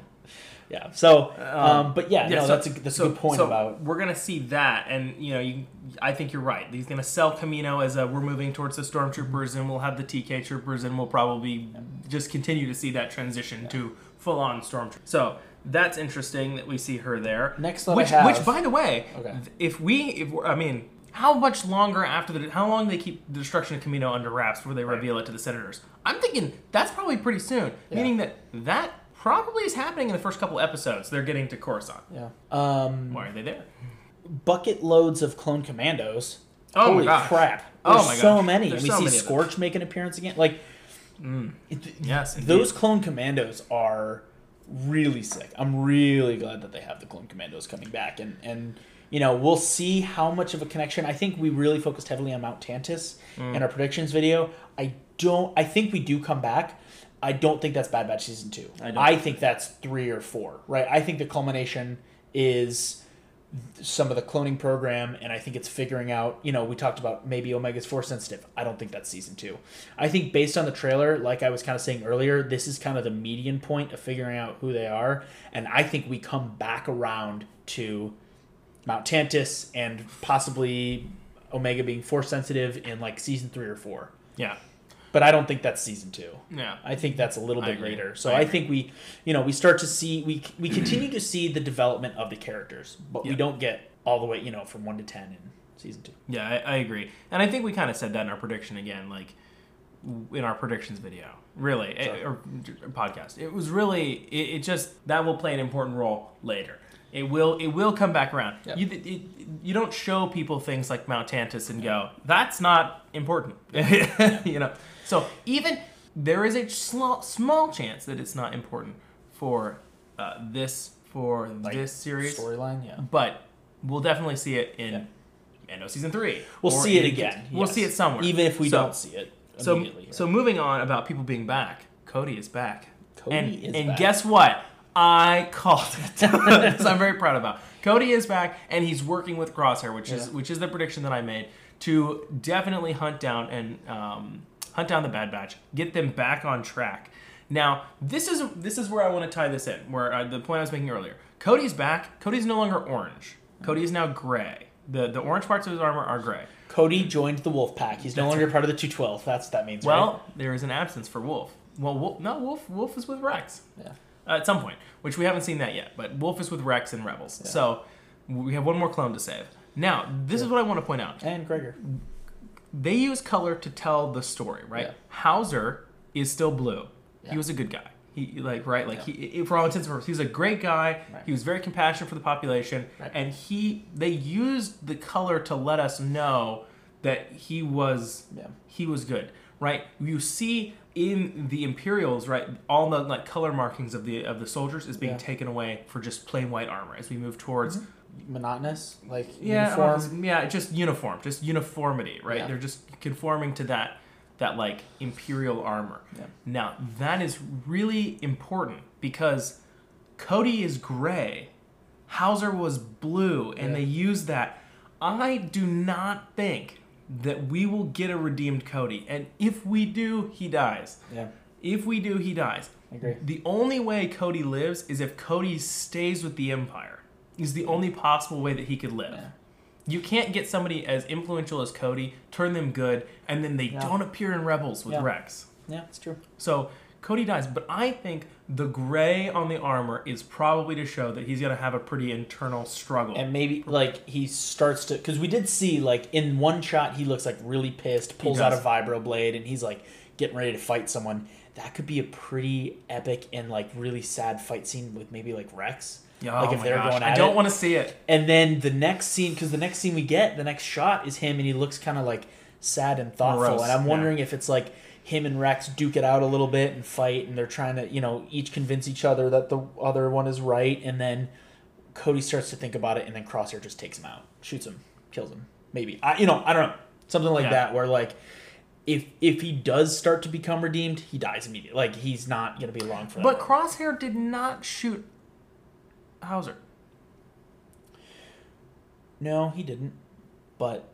yeah. So, um, but yeah, no, so- that's a that's so- a good point so about we're gonna see that, and you know, you, I think you're right. He's gonna sell Camino as a we're moving towards the stormtroopers, and we'll have the TK troopers, and we'll probably just continue to see that transition to full on stormtroopers. So that's interesting that we see her there. Next thought I which, have- which by the way, Okay. if we, if we're, I mean. How much longer after the how long they keep the destruction of Camino under wraps before they reveal it to the senators? I'm thinking that's probably pretty soon, meaning that that probably is happening in the first couple episodes. They're getting to Coruscant. yeah. Um, Why are they there? bucket loads of clone commandos. Oh my Holy gosh. crap! Oh There's my so many. There's we so see. Scorch make an appearance again. Like it- Yes, indeed. those clone commandos are really sick. I'm really glad that they have the clone commandos coming back, and and you know we'll see how much of a connection. I think we really focused heavily on Mount Tantiss Mm. in our predictions video. I don't. I think we do come back. I don't think that's Bad Batch season two. I I, think that's three or four. Right. I think the culmination is some of the cloning program and i think it's figuring out you know we talked about maybe omega's force sensitive i don't think that's season two i think based on the trailer like i was kind of saying earlier this is kind of the median point of figuring out who they are and i think we come back around to mount tantiss and possibly omega being force sensitive in like season three or four yeah, but i don't think that's season two yeah. I think that's a little bit later. So I I, think we, you know, we start to see we we continue to see the development of the characters, but Yeah. we don't get all the way, you know, from one to ten in season two. Yeah, I, I agree, and I think we kind of said that in our prediction again, like in our predictions video, really, eh, or podcast. It was really, it, it just that will play an important role later. It will, it will come back around. Yep. You, it, you don't show people things like Mount Tantiss and go, that's not important, you know. So even there is a small, small chance that it's not important for uh, this for Like, this series storyline. Yeah, but we'll definitely see it in Yeah. Mando season three. we'll see it in- again. We'll yes. see it somewhere, even if we So- don't see it So, immediately. so moving on about people being back. Cody is back. Cody and, is and back. guess what? I called it. this I'm very proud about. Cody is back, and he's working with Crosshair, which is Yeah. which is the prediction that I made to definitely hunt down and um, hunt down the Bad Batch, get them back on track. Now, this is this is where I want to tie this in. Where uh, the point I was making earlier. Cody's back. Cody's no longer orange. Cody is now gray. The the orange parts of his armor are gray. Cody joined the Wolf Pack. He's no longer part of the two twelve. That's what that means. right? Well, there is an absence for Wolf. Well, Wolf, no, Wolf. Wolf is with Rex yeah, uh, at some point, which we haven't seen that yet. But Wolf is with Rex and Rebels. So we have one more clone to save. Now, this is what I want to point out. and Gregor. They use color to tell the story, right? Yeah. Howzer is still blue. He was a good guy. He like right, like he for all intents and purposes, he was a great guy. Right. He was very compassionate for the population, Right. and he they used the color to let us know that he was Yeah. he was good, right? You see in the Imperials, right, all the like color markings of the of the soldiers is being Yeah. taken away for just plain white armor as we move towards mm-hmm. Monotonous, like yeah, um, uniform. yeah, just uniform, just uniformity, right? Yeah. They're just conforming to that that like imperial armor. Yeah. Now that is really important because Cody is gray, Howzer was blue, and they use that. I do not think that we will get a redeemed Cody, and if we do, he dies. Yeah, If we do, he dies. I agree. The only way Cody lives is if Cody stays with the Empire. Is the only possible way that he could live. Yeah. You can't get somebody as influential as Cody, turn them good, and then they Yeah. don't appear in Rebels with Yeah. Rex. Yeah, it's true. So Cody dies, but I think the gray on the armor is probably to show that he's gonna have a pretty internal struggle. And maybe like he starts to because we did see like in one shot he looks like really pissed, pulls out a vibro blade, and he's like getting ready to fight someone. That could be a pretty epic and like really sad fight scene with maybe like Rex. Yeah, like oh if my they're gosh, going I don't want to see it. And then the next scene, because the next scene we get, the next shot is him, and he looks kind of like sad and thoughtful. Morose, and I'm yeah. wondering if it's like him and Rex duke it out a little bit and fight, and they're trying to, you know, each convince each other that the other one is right, and then Cody starts to think about it, and then Crosshair just takes him out, shoots him, kills him. Maybe I, you know, I don't know, something like Yeah. that, where like. If, if he does start to become redeemed, he dies immediately. Like he's not gonna be along for that. But long. Crosshair did not shoot Howzer. no, he didn't. But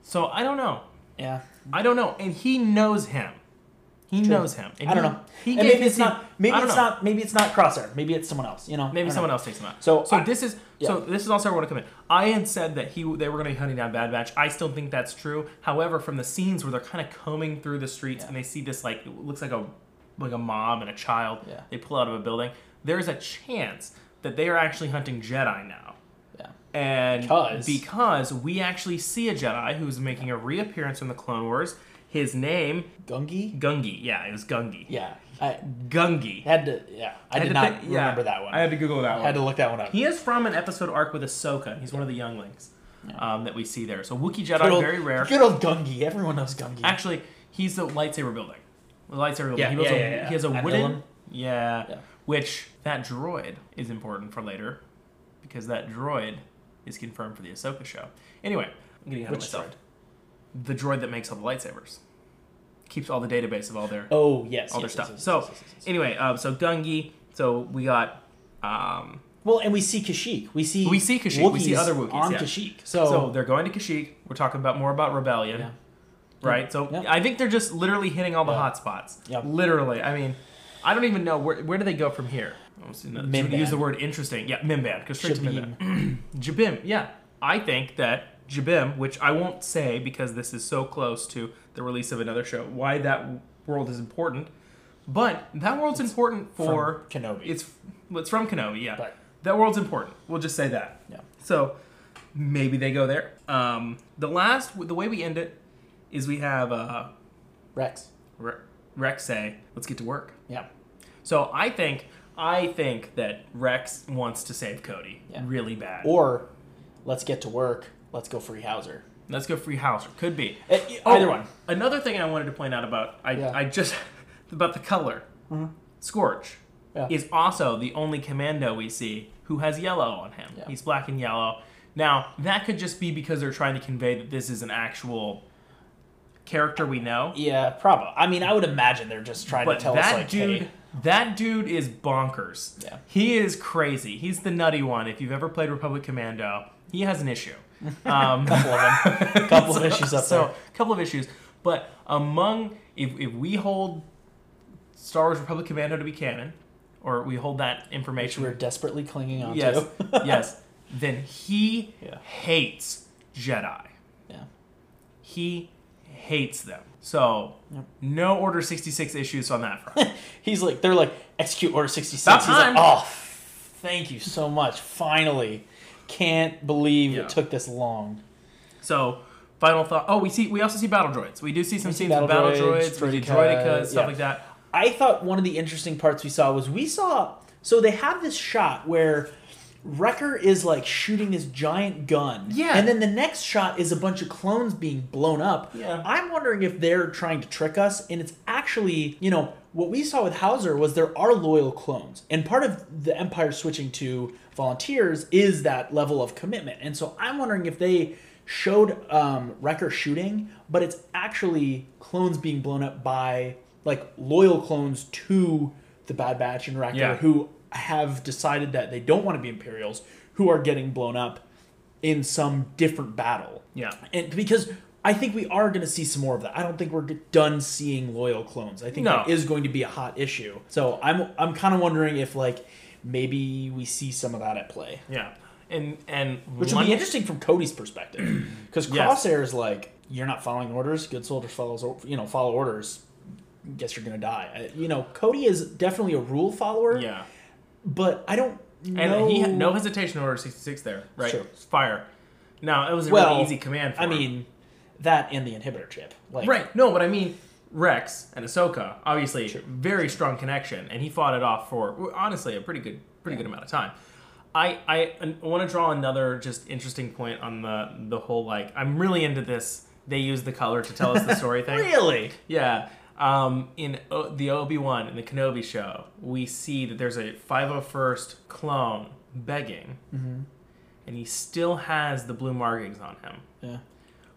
So I don't know. Yeah, I don't know. And he knows him. He True. knows him. And I don't he- know. He and maybe it's team- not. Maybe it's know. not. Maybe it's not Crosshair. Maybe it's someone else. You know. Maybe someone know. else takes him out. So so I- this is so this is also where I want to come in. I had said that he they were going to be hunting down Bad Batch. I still think that's true. However, from the scenes where they're kind of combing through the streets Yeah. and they see this like it looks like a like a mom and a child. Yeah. They pull out of a building. There's a chance that they are actually hunting Jedi now. Yeah. And Because- because we actually see a Jedi who's making a reappearance from the Clone Wars. His name Gungi. Gungi. Yeah, it was Gungi. Yeah. I Gungi. had to. Yeah. I, did not think- yeah. remember that one. I had to Google that one. had to look that one up. He is from an episode arc with Ahsoka. He's one of the younglings um, that we see there. So Wookiee Jedi, old, very rare. Good old Gungi. Everyone knows Gungi. Actually, he's the lightsaber building. The lightsaber building. Yeah, he, builds yeah, a, yeah, yeah. he has a wooden. Yeah, Yeah. Which that droid is important for later, because that droid is confirmed for the Ahsoka show. Anyway, I'm getting ahead Which of myself. The droid that makes all the lightsabers keeps all the database of all their oh yes. all their yes, stuff. yes, yes, so yes, yes, yes. anyway, um, so Gungi. So we got. Um, well, and we see Kashyyyk. We see We see Kashyyyk. We see other Wookiees, on yeah. Kashyyyk. So, So they're going to Kashyyyk. We're talking about more about rebellion, Yeah. right? So Yeah. I think they're just literally hitting all the hot spots. Yeah. Literally. I mean, I don't even know where where do they go from here. I was gonna- Mimban. to use the word interesting. Yeah, Mimban. Go straight to Mimban. Jabiim. Yeah, I think that Jabiim, which I won't say because this is so close to the release of another show, why that world is important. But that world's important for Kenobi. it's it's from Kenobi. Yeah, But- that world's important. We'll just say that. yeah. So maybe they go there. Um, the last, the way we end it is we have uh, Rex. Re- Rex say, "Let's get to work." Yeah. So I think, I think that Rex wants to save Cody Yeah. really bad. Or let's get to work. Let's go free Howzer. Let's go free Howzer. Could be Eh, Either one. Another thing I wanted to point out about I, Yeah. I just about the color. Scorch Yeah. is also the only commando we see who has yellow on him. Yeah. He's black and yellow. Now that could just be because they're trying to convey that this is an actual character we know. Yeah, probably. I mean, I would imagine they're just trying But to tell that us like, dude, hey, that dude is bonkers. Yeah. He is crazy. He's the nutty one. If you've ever played Republic Commando, he has an issue. Um, couple of them, couple of issues up so there. a couple of issues. But among if, if we hold Star Wars Republic Commando to be canon, or we hold that Which information, we're desperately clinging on yes, to. yes, then he Yeah. hates Jedi. yeah. He hates them. So Yep. no Order sixty six issues on that front. He's like, they're like, execute Order 66. About He's like, time. oh, thank you so much. Finally. Can't believe Yeah. it took this long. So, final thought. Oh, we see. We also see battle droids. We do see some We scenes with battle battle droids, droids, we see droideka, droideka, stuff yeah. like that. I thought one of the interesting parts we saw was we saw so they have this shot where Wrecker is like shooting this giant gun. Yeah. And then the next shot is a bunch of clones being blown up. Yeah. I'm wondering if they're trying to trick us and it's actually, you know, what we saw with Howzer was there are loyal clones. And part of the Empire switching to volunteers is that level of commitment. And so I'm wondering if they showed um, Wrecker shooting, but it's actually clones being blown up by like loyal clones to the Bad Batch and Wrecker Yeah. who have decided that they don't want to be Imperials, who are getting blown up in some different battle. Yeah. And because I think we are going to see some more of that. I don't think we're done seeing loyal clones. I think No. that is going to be a hot issue. So I'm I'm kind of wondering if like maybe we see some of that at play, Yeah. And and which will be interesting from Cody's perspective, because Yes. Crosshair is like you're not following orders. Good soldiers follows you know follow orders. Guess you're gonna die. You know, Cody is definitely a rule follower. Yeah. But I don't And know. he had no hesitation Order sixty six there, right? Sure. Fire. Now it was a Well, really easy command. For I him. mean, that and the inhibitor chip. Like, right? No, but I mean Rex and Ahsoka, obviously very strong connection, and he fought it off for honestly a pretty good, pretty good amount of time. I I want to draw another just interesting point on the the whole like I'm really into this. They use the color to tell us the story thing. Really? Yeah. Um, in o- the Obi Wan in the Kenobi show, we see that there's a 501st clone begging, and he still has the blue markings on him, Yeah.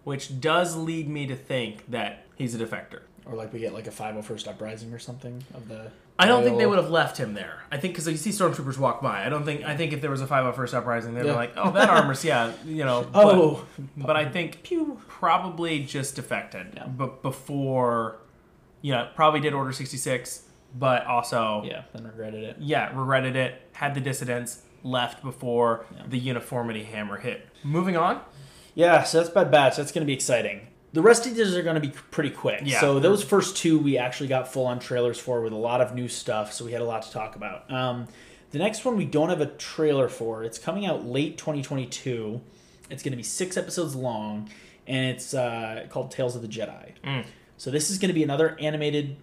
which does lead me to think that he's a defector. Or like we get like a 501st uprising or something of the. I don't think they would have left him there. I think because you see stormtroopers walk by. I don't think. I think if there was a 501st uprising, they'd be like, "Oh, that armor's yeah, you know." Oh, but, but I think pew. probably just defected, Yeah. but before you know, probably did Order 66, but also, Yeah, then regretted it. yeah, regretted it, had the dissidents, left before Yeah. the uniformity hammer hit. Moving on. Yeah, so that's Bad Batch. That's going to be exciting. The rest of these are going to be pretty quick. Yeah. So those first two we actually got full on trailers for with a lot of new stuff. So we had a lot to talk about. Um, the next one we don't have a trailer for. It's coming out late 2022. It's going to be six episodes long, and it's uh, called Tales of the Jedi. Mm. So this is going to be another animated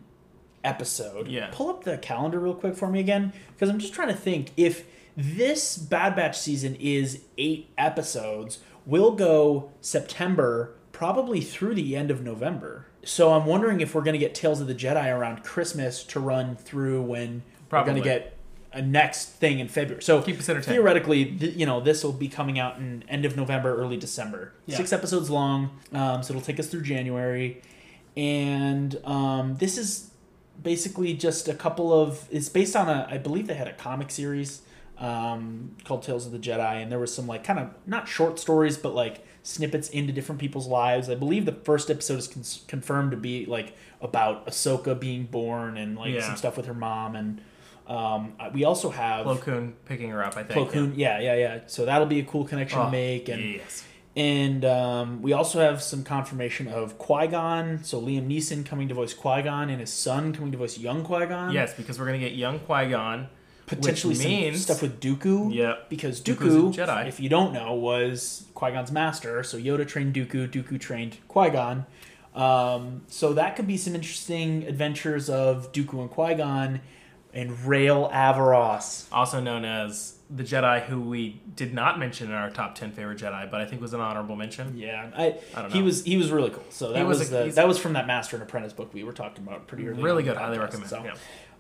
episode. Yeah. Pull up the calendar real quick for me again, because I'm just trying to think if this Bad Batch season is eight episodes. We'll go September, probably through the end of November. So I'm wondering if we're going to get Tales of the Jedi around Christmas to run through when we're going to get a next thing in February. So Keep us entertained. theoretically, th- you know, this will be coming out in end of November, early December. Yeah. Six episodes long, um, so it'll take us through January. And um, this is basically just a couple of. It's based on a. I believe they had a comic series um, called Tales of the Jedi, and there was some like kind of not short stories, but like snippets into different people's lives. I believe the first episode is con- confirmed to be like about Ahsoka being born and like Yeah. some stuff with her mom, and um, we also have Plo Koon picking her up, I think. Plo Koon. Yeah, yeah, yeah. So that'll be a cool connection Oh, to make, and yes. And um, we also have some confirmation of Qui Gon. So Liam Neeson coming to voice Qui Gon, and his son coming to voice young Qui Gon. Yes, because we're going to get young Qui Gon. potentially which some stuff with Dooku. Yeah. Because Dooku, Jedi. if you don't know, was Qui Gon's master. So Yoda trained Dooku, Dooku trained Qui Gon. Um, so that could be some interesting adventures of Dooku and Qui Gon and Rael Averross. Also known as the Jedi who we did not mention in our top 10 favorite Jedi, but I think was an honorable mention. Yeah, I, I don't he was he was really cool. So that was was, a- the, that was from that Master and Apprentice book we were talking about pretty early. Really good. Highly recommend. So, yeah.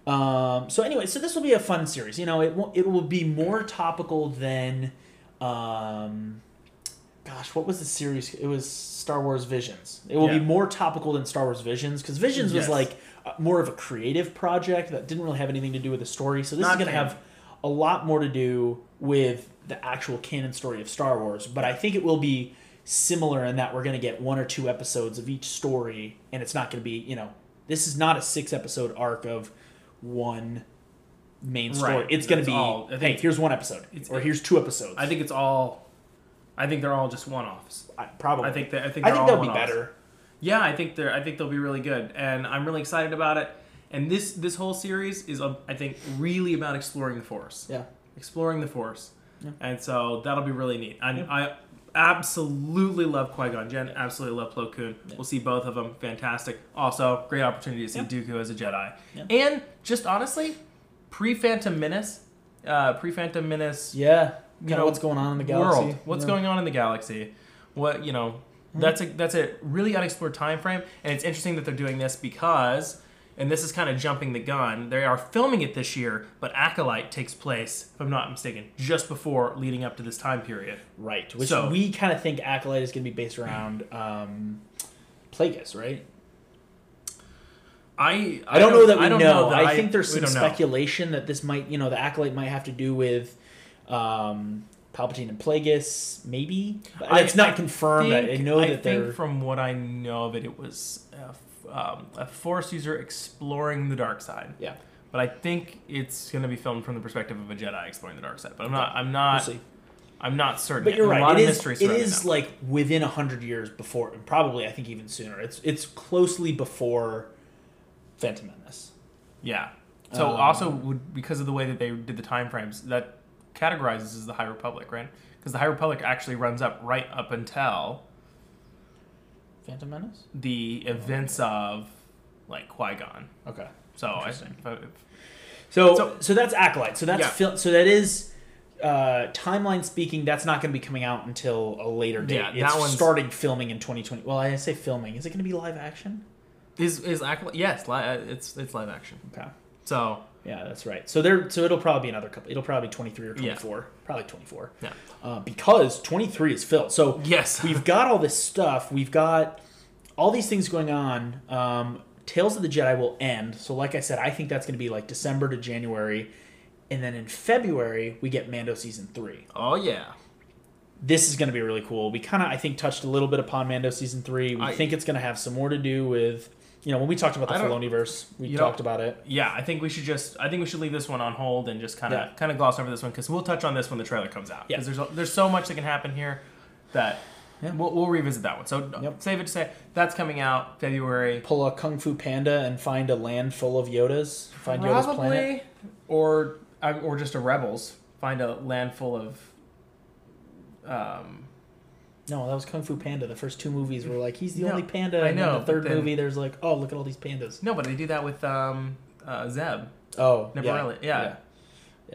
um, so anyway, so this will be a fun series. You know, it will, it will be more topical than, um, gosh, what was the series? It was Star Wars Visions. It will Yeah. be more topical than Star Wars Visions because Visions was like uh, more of a creative project that didn't really have anything to do with the story. So this Not is going to have a lot more to do with the actual canon story of Star Wars. But I think it will be similar in that we're going to get one or two episodes of each story, and it's not going to be you know this is not a six episode arc of one main story. Right. It's going to be all- I hey, think here's one episode, or here's two episodes. I think it's all. I think they're all just one-offs. Probably. I think that I think I think that'll be better. Yeah, I think they're. I think they'll be really good, and I'm really excited about it. And this this whole series is, uh, I think, really about exploring the Force, Yeah. exploring the Force, Yeah. and so that'll be really neat. I, Yeah. I absolutely love Qui Gon Jinn. Absolutely love Plo Koon. Yeah. We'll see both of them. Fantastic. Also, great opportunity to see Yeah. Dooku as a Jedi. Yeah. And just honestly, pre Phantom Menace, uh, pre Phantom Menace Yeah. You Kinda know, what's going on in the galaxy? world. What's Yeah. going on in the galaxy? What you know? Mm. That's a that's a really unexplored time frame, and it's interesting that they're doing this because, and this is kind of jumping the gun. They are filming it this year, but Acolyte takes place, if I'm not mistaken, just before leading up to this time period. Right. Which So- we kind of think Acolyte is going to be based around um, Plagueis, right? I I don't, know that we I don't know. that I, think there's some don't know. speculation that this might, you know, the Acolyte might have to do with um, Palpatine and Plagueis, maybe. I- it's not I confirmed. I, I think- know I that think they're. from what I know of it, it was a, um, a Force user exploring the dark side. yeah. But I think it's going to be filmed from the perspective of a Jedi exploring the dark side. But I'm not. I'm We'll not. see. I'm not certain. But you're right. A lot It of is. mystery It surrounding is that. like within a hundred years before, and probably I think even sooner. It's it's closely before Phantom Menace. Yeah. So Um, also would because of the way that they did the time frames, that categorizes as the High Republic, right? Because the High Republic actually runs up right up until Phantom Menace. the events of like Qui Gon. Okay. So I Interesting. if I- if- So, So- so that's acolyte. So that's Yeah. fil- so that is uh, timeline speaking. That's not going to be coming out until a later date. Yeah, that one's- starting filming in 2020. Well, I say filming. Is it going to be live action? is is Acolyte? Yes, li- uh, it's it's live action. Okay. So Yeah, that's right. So there. So it'll probably be another couple. It'll probably be 23 or Yeah. 24. Probably 24. Yeah. Uh, because 23 is filled. So yes, we've got all this stuff. We've got all these things going on. Um, Tales of the Jedi will end. So, like I said, I think that's going to be like December to January, and then in February we get Mando season three. oh yeah. This is going to be really cool. We kind of, I think, touched a little bit upon Mando season three. We I- think it's going to have some more to do with you know, when we talked about the I don't- we talked about it. Yeah, I think we should just I think we should leave this one on hold and just kind of Yeah. kind of gloss over this one because we'll touch on this when the trailer comes out. Yeah. Because there's a- there's so much that can happen here that Yeah. we'll, we'll revisit that one. So Yep. save it to say that's coming out February. Pull a Kung Fu Panda and find a land full of Yodas. Find Yoda's planet. Or or just a rebels find a land full of. Um, No, that was Kung Fu Panda. The first two movies were like, he's the No, only panda. I and then know, the third then- movie, there's like, oh, look at all these pandas. no, but they do that with um, uh, Zeb. Oh, Never yeah. really. Yeah. Yeah.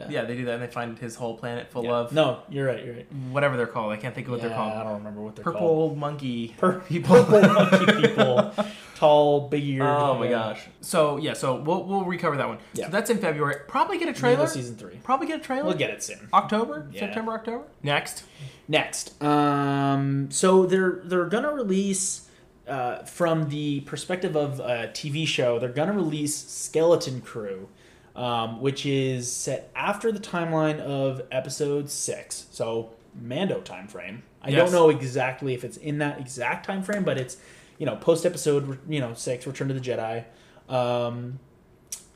Yeah, They do that and they find his whole planet full Yeah. of No, you're right. You're right. whatever they're called. I can't think of what yeah, they're called. I don't remember what they're called. Purple monkey Pur- people. Purple monkey people, tall, big eared. Oh my gosh. So yeah, so we'll we'll recover that one. Yeah. So that's in February. Probably get a Trailer season three. Probably get a trailer. We'll get it soon. October, Yeah. September, October. Next. Next, um, so they're they're gonna release uh, from the perspective of a TV show. They're gonna release Skeleton Crew, um, which is set after the timeline of Episode Six. So Mando time frame. I Yes. don't know exactly if it's in that exact time frame, but it's you know post Episode you know Six, Return to the Jedi, um,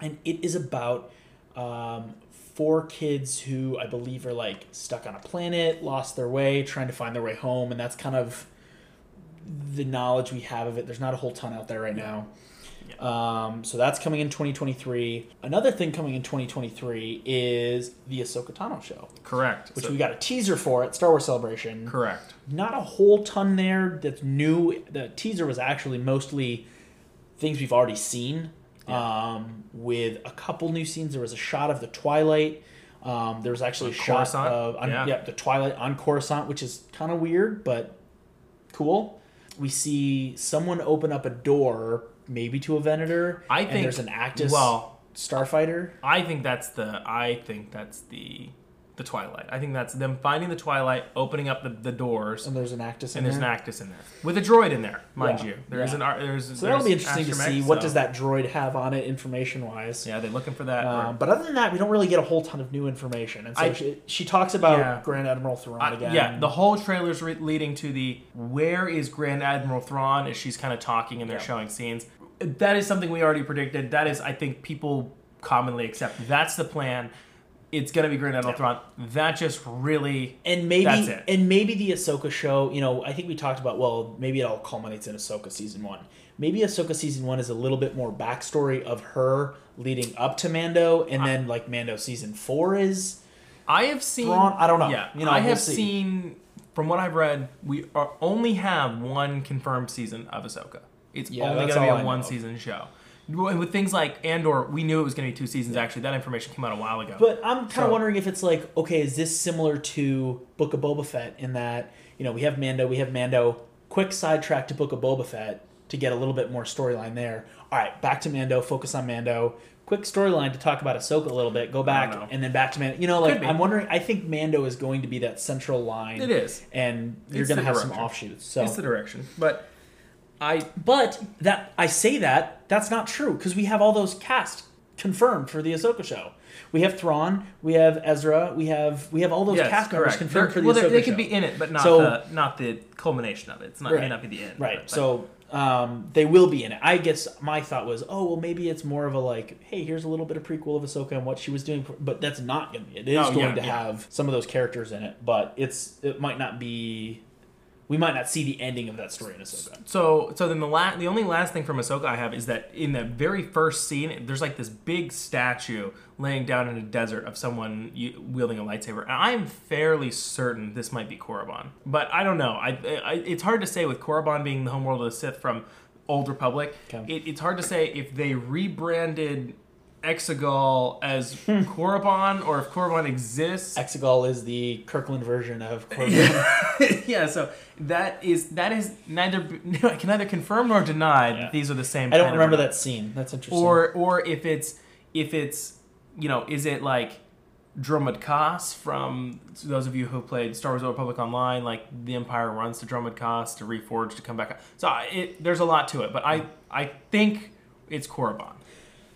and it is about um, four kids who I believe are like stuck on a planet, lost their way, trying to find their way home, and that's kind of the knowledge we have of it. There's not a whole ton out there right now. Um, so that's coming in 2023. Another thing coming in 2023 is the Ahsoka Tano show, Correct. which So- we got a teaser for at Star Wars Celebration. correct. Not a whole ton there that's new. The teaser was actually mostly things we've already seen. Um, with a couple new scenes, there was a shot of the Twilight. Um, there was actually a shot Coruscant? of on, Yeah. yeah. the Twilight on Coruscant, which is kind of weird but cool. We see someone open up a door, maybe to a Venator. I think there's an Actis Well, starfighter. I think that's the. I think that's the. The Twilight. I think that's them finding the Twilight, opening up the, the doors, And there's an Actis in there. and there's there. an Actis in there with a droid in there, mind Yeah, you. There is yeah. an ar- there's So that'll be interesting to see what so- does that droid have on it information wise. Yeah, they're looking for that. Um, but other than that, we don't really get a whole ton of new information. And so I- she, she talks about Yeah. Grand Admiral Thrawn I- again. yeah, the whole trailer's re- leading to the where is Grand Admiral Thrawn as she's kind of talking and they're showing scenes. That is something we already predicted. That is, I think, people commonly accept. That's the plan. It's gonna be Grand Admiral Yeah. Thrawn. That just really and maybe and maybe the Ahsoka show. You know, I think we talked about. Well, maybe it all culminates in Ahsoka season one. Maybe Ahsoka season one is a little bit more backstory of her leading up to Mando, and then like Mando season four is. I have seen. Thrawn- I don't know. Yeah, You know, I we'll have see. seen. From what I've read, we are, only have one confirmed season of Ahsoka. It's Yeah, only going to be a one season show. With things like Andor, we knew it was going to be two seasons. Actually, that information came out a while ago. But I'm kind of So- wondering if it's like, okay, is this similar to Book of Boba Fett in that you know we have Mando, we have Mando, quick sidetrack to Book of Boba Fett to get a little bit more storyline there. All right, back to Mando, focus on Mando. Quick storyline to talk about Ahsoka a little bit. Go back and then back to Mando. You know, like I'm wondering. I think Mando is going to be that central line. It is. and you're going to have some offshoots. So it's the direction. But I but that I say that that's not true because we have all those cast confirmed for the Ahsoka show. We have Thrawn, we have Ezra, we have we have all those yes, cast members confirmed for the well, Ahsoka they, they show. could be in it, but not So- the not the culmination of it. It's not may not be the end. right. So um, they will be in it. I guess my thought was, oh well, maybe it's more of a like, hey, here's a little bit of prequel of Ahsoka and what she was doing, but that's not going to be. It is Oh, going yeah, to yeah. have some of those characters in it, but it's it might not be. We might not see the ending of that story in Ahsoka. So, so then the la- the only last thing from Ahsoka I have is that in the very first scene, there's like this big statue laying down in a desert of someone wielding a lightsaber, and I'm fairly certain this might be Korriban, but I don't know. I, I it's hard to say with Korriban being the homeworld of the Sith from Old Republic. Okay. It, it's hard to say if they rebranded Exegol as hmm. Korriban or if Korriban exists. Exegol is the Kirkland version of Korriban. yeah, so that is that is neither I can neither confirm nor deny Yeah. that these are the same. I don't remember that scene. That's interesting. Or or if it's if it's you know is it like Dromund Kaas from those of you who played Star Wars: The Republic online, like the Empire runs to Dromund Kaas to reforge to come back. So it, there's a lot to it, but I I think it's Korriban.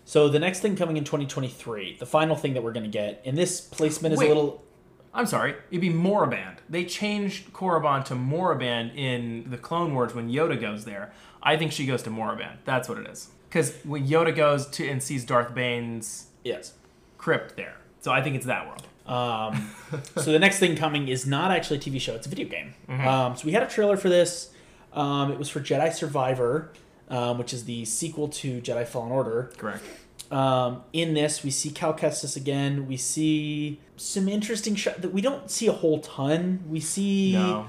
So the next thing coming in 2023, the final thing that we're going to get, and this placement is Wait. a little. I'm sorry, it'd be Moraband. They changed Korriban to Moraband in the Clone Wars when Yoda goes there. I think she goes to Moraband. That's what it is. Because when Yoda goes to and sees Darth Bane's Yes. crypt there, so I think it's that world. Um, so the next thing coming is not actually a TV show; it's a video game. Mm-hmm. Um, so we had a trailer for this. Um, it was for Jedi Survivor, um, which is the sequel to Jedi Fallen Order. Correct. Um, in this, we see Cal Kestis again. We see some interesting shot that we don't see a whole ton. We see No.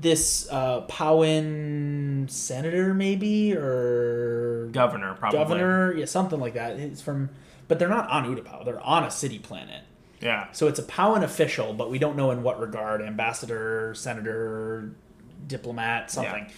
this uh, Pau'an senator, maybe or Governor, probably. governor, yeah, something like that. It's from, but they're not on Utapau. They're on a city planet. Yeah. So it's a Pau'an official, but we don't know in what regard ambassador, senator, diplomat, something.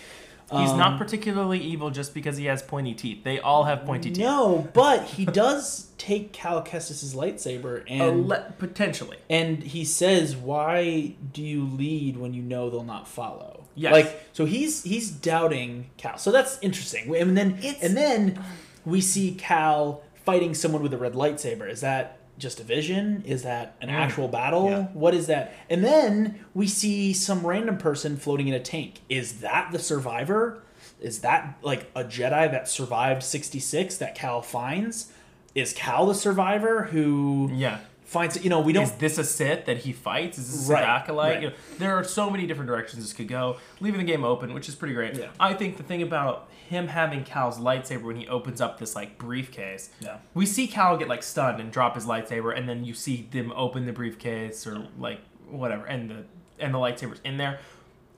He's Um, not particularly evil just because he has pointy teeth. They all have pointy teeth. No, but he does take Cal Kestis' lightsaber and Ale- potentially. and he says, "Why do you lead when you know they'll not follow?" Yes. Like so he's he's doubting Cal. So that's interesting. And then It's- and then we see Cal fighting someone with a red lightsaber. Is that just a vision? Is that an Mm. actual battle? Yeah. What is that? And then we see some random person floating in a tank. Is that the survivor? Is that like a Jedi that survived 66 that Cal finds? Is Cal the survivor who Yeah. finds you know, we don't Is this a Sith that he fights? Is this a Sith acolyte? right. You know, there are so many different directions this could go, leaving the game open, which is pretty great. Yeah. I think the thing about him having Cal's lightsaber when he opens up this like briefcase, Yeah. we see Cal get like stunned and drop his lightsaber, and then you see them open the briefcase or like whatever, and the and the lightsaber's in there.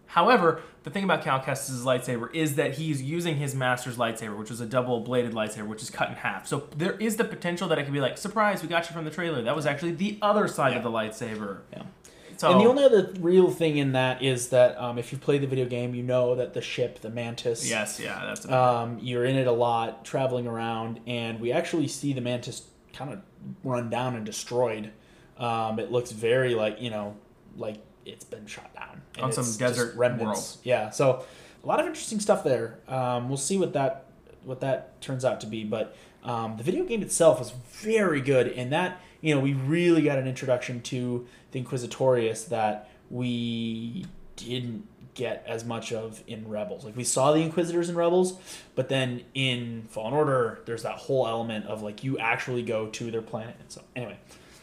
However, the thing about Cal Kestis' lightsaber is that he's using his master's lightsaber, which was a double-bladed lightsaber, which is cut in half. So there is the potential that it could be like, surprise, we got you from the trailer. That was actually the other side of the lightsaber. Yeah. So And the only other real thing in that is that um, if you play the video game, you know that the ship, the Mantis, yes, yeah, that's um, you're in it a lot, traveling around, and we actually see the Mantis kind of run down and destroyed. Um, it looks very like you know, like it's been shot down And On some desert remnants. Yeah, so a lot of interesting stuff there. Um, we'll see what that what that turns out to be, but um, the video game itself was very good, and that you know we really got an introduction to the Inquisitorius that we didn't get as much of in Rebels. Like we saw the Inquisitors in Rebels, but then in Fallen Order, there's that whole element of like you actually go to their planet. And so anyway,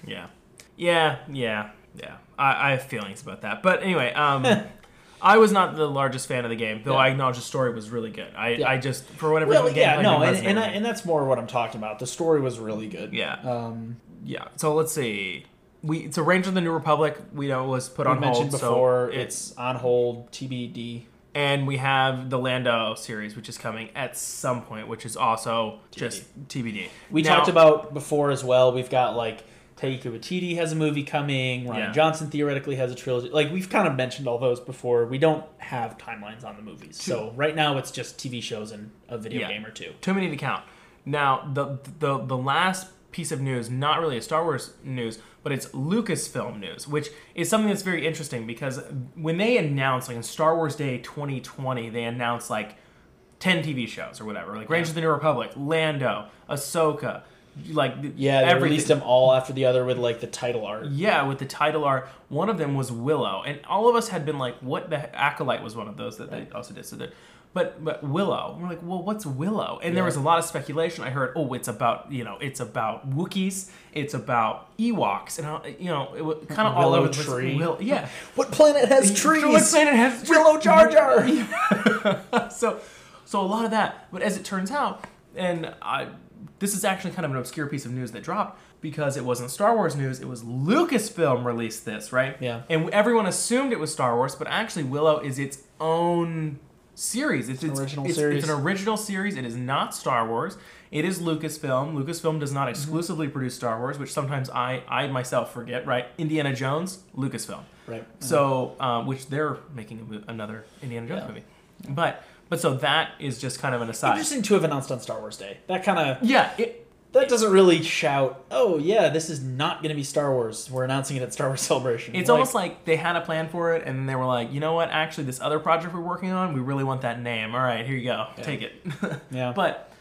yeah, yeah, yeah, yeah. I, I have feelings about that, but anyway, um, I was not the largest fan of the game, though Yeah. I acknowledge the story was really good. I, Yeah. I just for whatever well, reason, yeah, no, and and, I, and that's more what I'm talking about. The story was really good. yeah, Um, yeah. So let's see. We so Ranger of the New Republic, we know was put on mentioned hold. before so it's on hold. TBD. and we have the Lando series, which is coming at some point, which is also just TBD. We Now- talked about before as well. We've got like Taika Waititi has a movie coming. Rian Yeah. Johnson theoretically has a trilogy. Like we've kind of mentioned all those before. We don't have timelines on the movies, so right now it's just TV shows and a video Yeah. game or two. too many to count. Now, the the the last piece of news, not really a Star Wars news, but it's Lucasfilm news, which is something that's very interesting because when they announced, like in Star Wars Day 2020, they announced like 10 TV shows or whatever, like Rangers of the New Republic, Lando, Ahsoka, like Yeah, they everything. released them all after the other with like the title art. Yeah, with the title art, one of them was Willow, and all of us had been like, "What the acolyte was one of those that they also did." So that, but but Willow, we're like, "Well, what's Willow?" And there was a lot of speculation. I heard, "Oh, it's about you know, it's about Wookiees, it's about Ewoks," and I, you know, it was kind of all over the tree. Will, yeah, What planet has trees? What planet has Willow Jar Jar. so so a lot of that but as it turns out and I, this is actually kind of an obscure piece of news that dropped because it wasn't Star Wars news, it was Lucasfilm released this, right? Yeah. And everyone assumed it was Star Wars, but actually Willow is its own series. It's, an it's original it's, series. It's an original series. It is not Star Wars. It is Lucasfilm. Lucasfilm does not Mm-hmm. exclusively produce Star Wars, which sometimes I, I myself forget, right? Indiana Jones, Lucasfilm. Right. So, um, which they're making mo- another Indiana Jones Yeah. movie, but but so that is just kind of an aside. Interesting to have announced on Star Wars Day. That kind of Yeah, it, that doesn't really shout. Oh yeah, this is not going to be Star Wars. We're announcing it at Star Wars Celebration. it's almost like they had a plan for it, and they were like, you know what? Actually, this other project we're working on, we really want that name. All right, here you go, take it. Yeah. but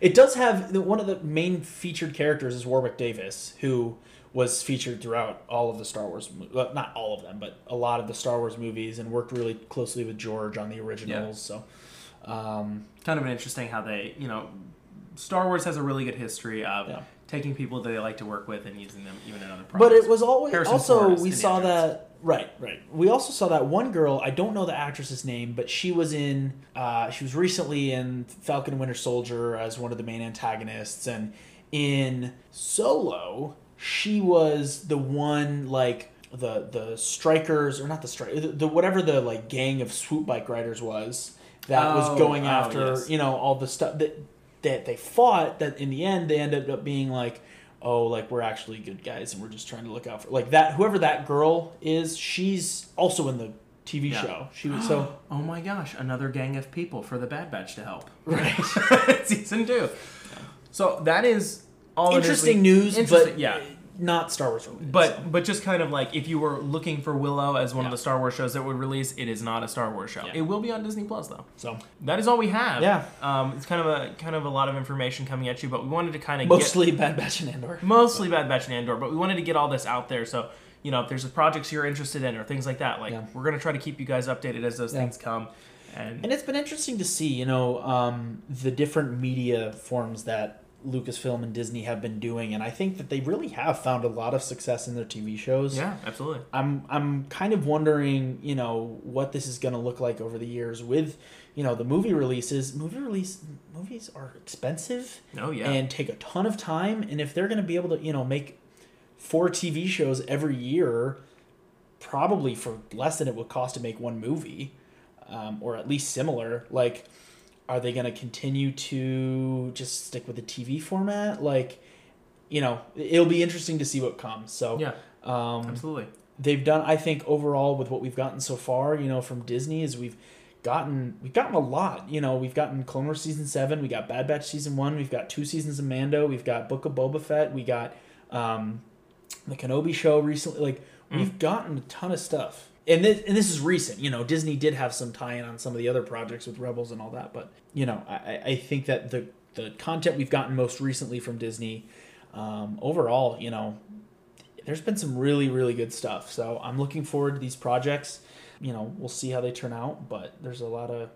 It does have one of the main featured characters is Warwick Davis, who was featured throughout all of the Star Wars, well, not all of them, but a lot of the Star Wars movies, and worked really closely with George on the originals. So, um, kind of an interesting how they, you know, Star Wars has a really good history of Yeah. taking people that they like to work with and using them even in other projects. but it was always Harrison also we saw that right, right. We also saw that one girl. I don't know the actress's name, but she was in. Uh, she was recently in Falcon and Winter Soldier as one of the main antagonists, and in Solo, she was the one like the the strikers or not the strike the, the whatever the like gang of swoop bike riders was that Oh, was going oh, after yes. you know all the stuff that that they fought that in the end they ended up being like oh like we're actually good guys and we're just trying to look out for like that whoever that girl is she's also in the TV Yeah. show she was so oh my gosh, another gang of people for the Bad Batch to help. right Season two. So that is all interesting news Interesting, but yeah. Not Star Wars related But but just kind of like if you were looking for Willow as one Yeah. of the Star Wars shows that would release, it is not a Star Wars show. Yeah. It will be on Disney Plus though. so That is all we have. Yeah. Um, it's kind of a kind of a lot of information coming at you, but we wanted to kind of get mostly Bad Batch and Andor get, mostly Bad Batch and Andor, but we wanted to get all this out there. So you know, if there's projects you're interested in or things like that, like Yeah. we're gonna try to keep you guys updated as those Yeah. things come. And, And it's been interesting to see, you know, um, the different media forms that Lucasfilm and Disney have been doing, and I think that they really have found a lot of success in their TV shows. yeah, absolutely. I'm I'm kind of wondering, you know, what this is going to look like over the years with, you know, the movie releases. Movie release movies are expensive Oh yeah. and take a ton of time, and if they're going to be able to, you know, make four TV shows every year, probably for less than it would cost to make one movie, um, or at least similar, like. Are they going to continue to just stick with the TV format? Like, you know, it'll be interesting to see what comes. So, yeah, um, absolutely. they've done i think overall with what we've gotten so far you know from disney is we've gotten we've gotten a lot you know we've gotten clone wars season 7 we got bad batch season 1 we've got two seasons of mando we've got book of boba fett we got um the kenobi show recently like we've gotten a ton of stuff and this, and this is recent you know disney did have some tie-in on some of the other projects with rebels and all that but you know i, I- think that the the content we've gotten most recently from disney um, overall you know there's been some really really good stuff. So i'm looking forward to these projects. You know we'll see how they turn out but there's a lot of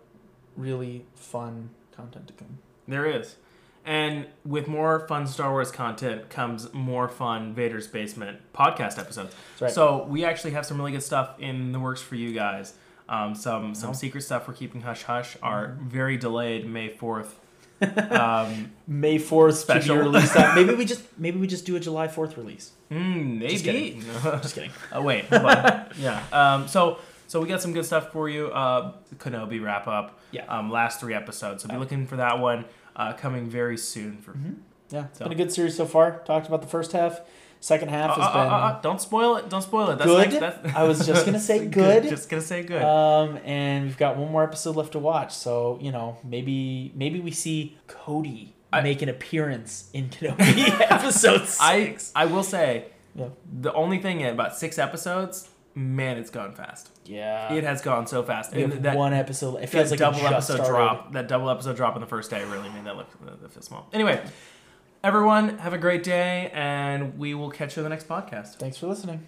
really fun content to come. There is. And with more fun Star Wars content comes more fun Vader's Basement podcast episodes. Right. So we actually have some really good stuff in the works for you guys. Um, some some Oh. secret stuff we're keeping hush hush. Our very delayed May fourth. um, may 4th Special. release that maybe we just maybe we just do a july 4th release mm, maybe. Just kidding. just kidding oh wait, yeah. Um, so so we got some good stuff for you. Uh, Kenobi wrap up. Yeah. Um, last three episodes. So be looking for that one uh, coming very soon. For yeah it's So- been a good series so far talked about the first half second half Uh, has uh, been uh, uh, don't spoil it. Don't spoil it. That's Good? Next, that's, I was just gonna say good. Just gonna say good. Um, and we've got one more episode left to watch, so you know maybe maybe we see Cody I- make an appearance in Kenobi episode I six. I will say Yeah. the only thing in about six episodes, man, it's gone fast. yeah, It has gone so fast. we And that, one episode. It feels like a double episode started. drop. That double episode drop on the first day really made that look that feel small. Anyway, everyone have a great day, and we will catch you in the next podcast. Thanks for listening.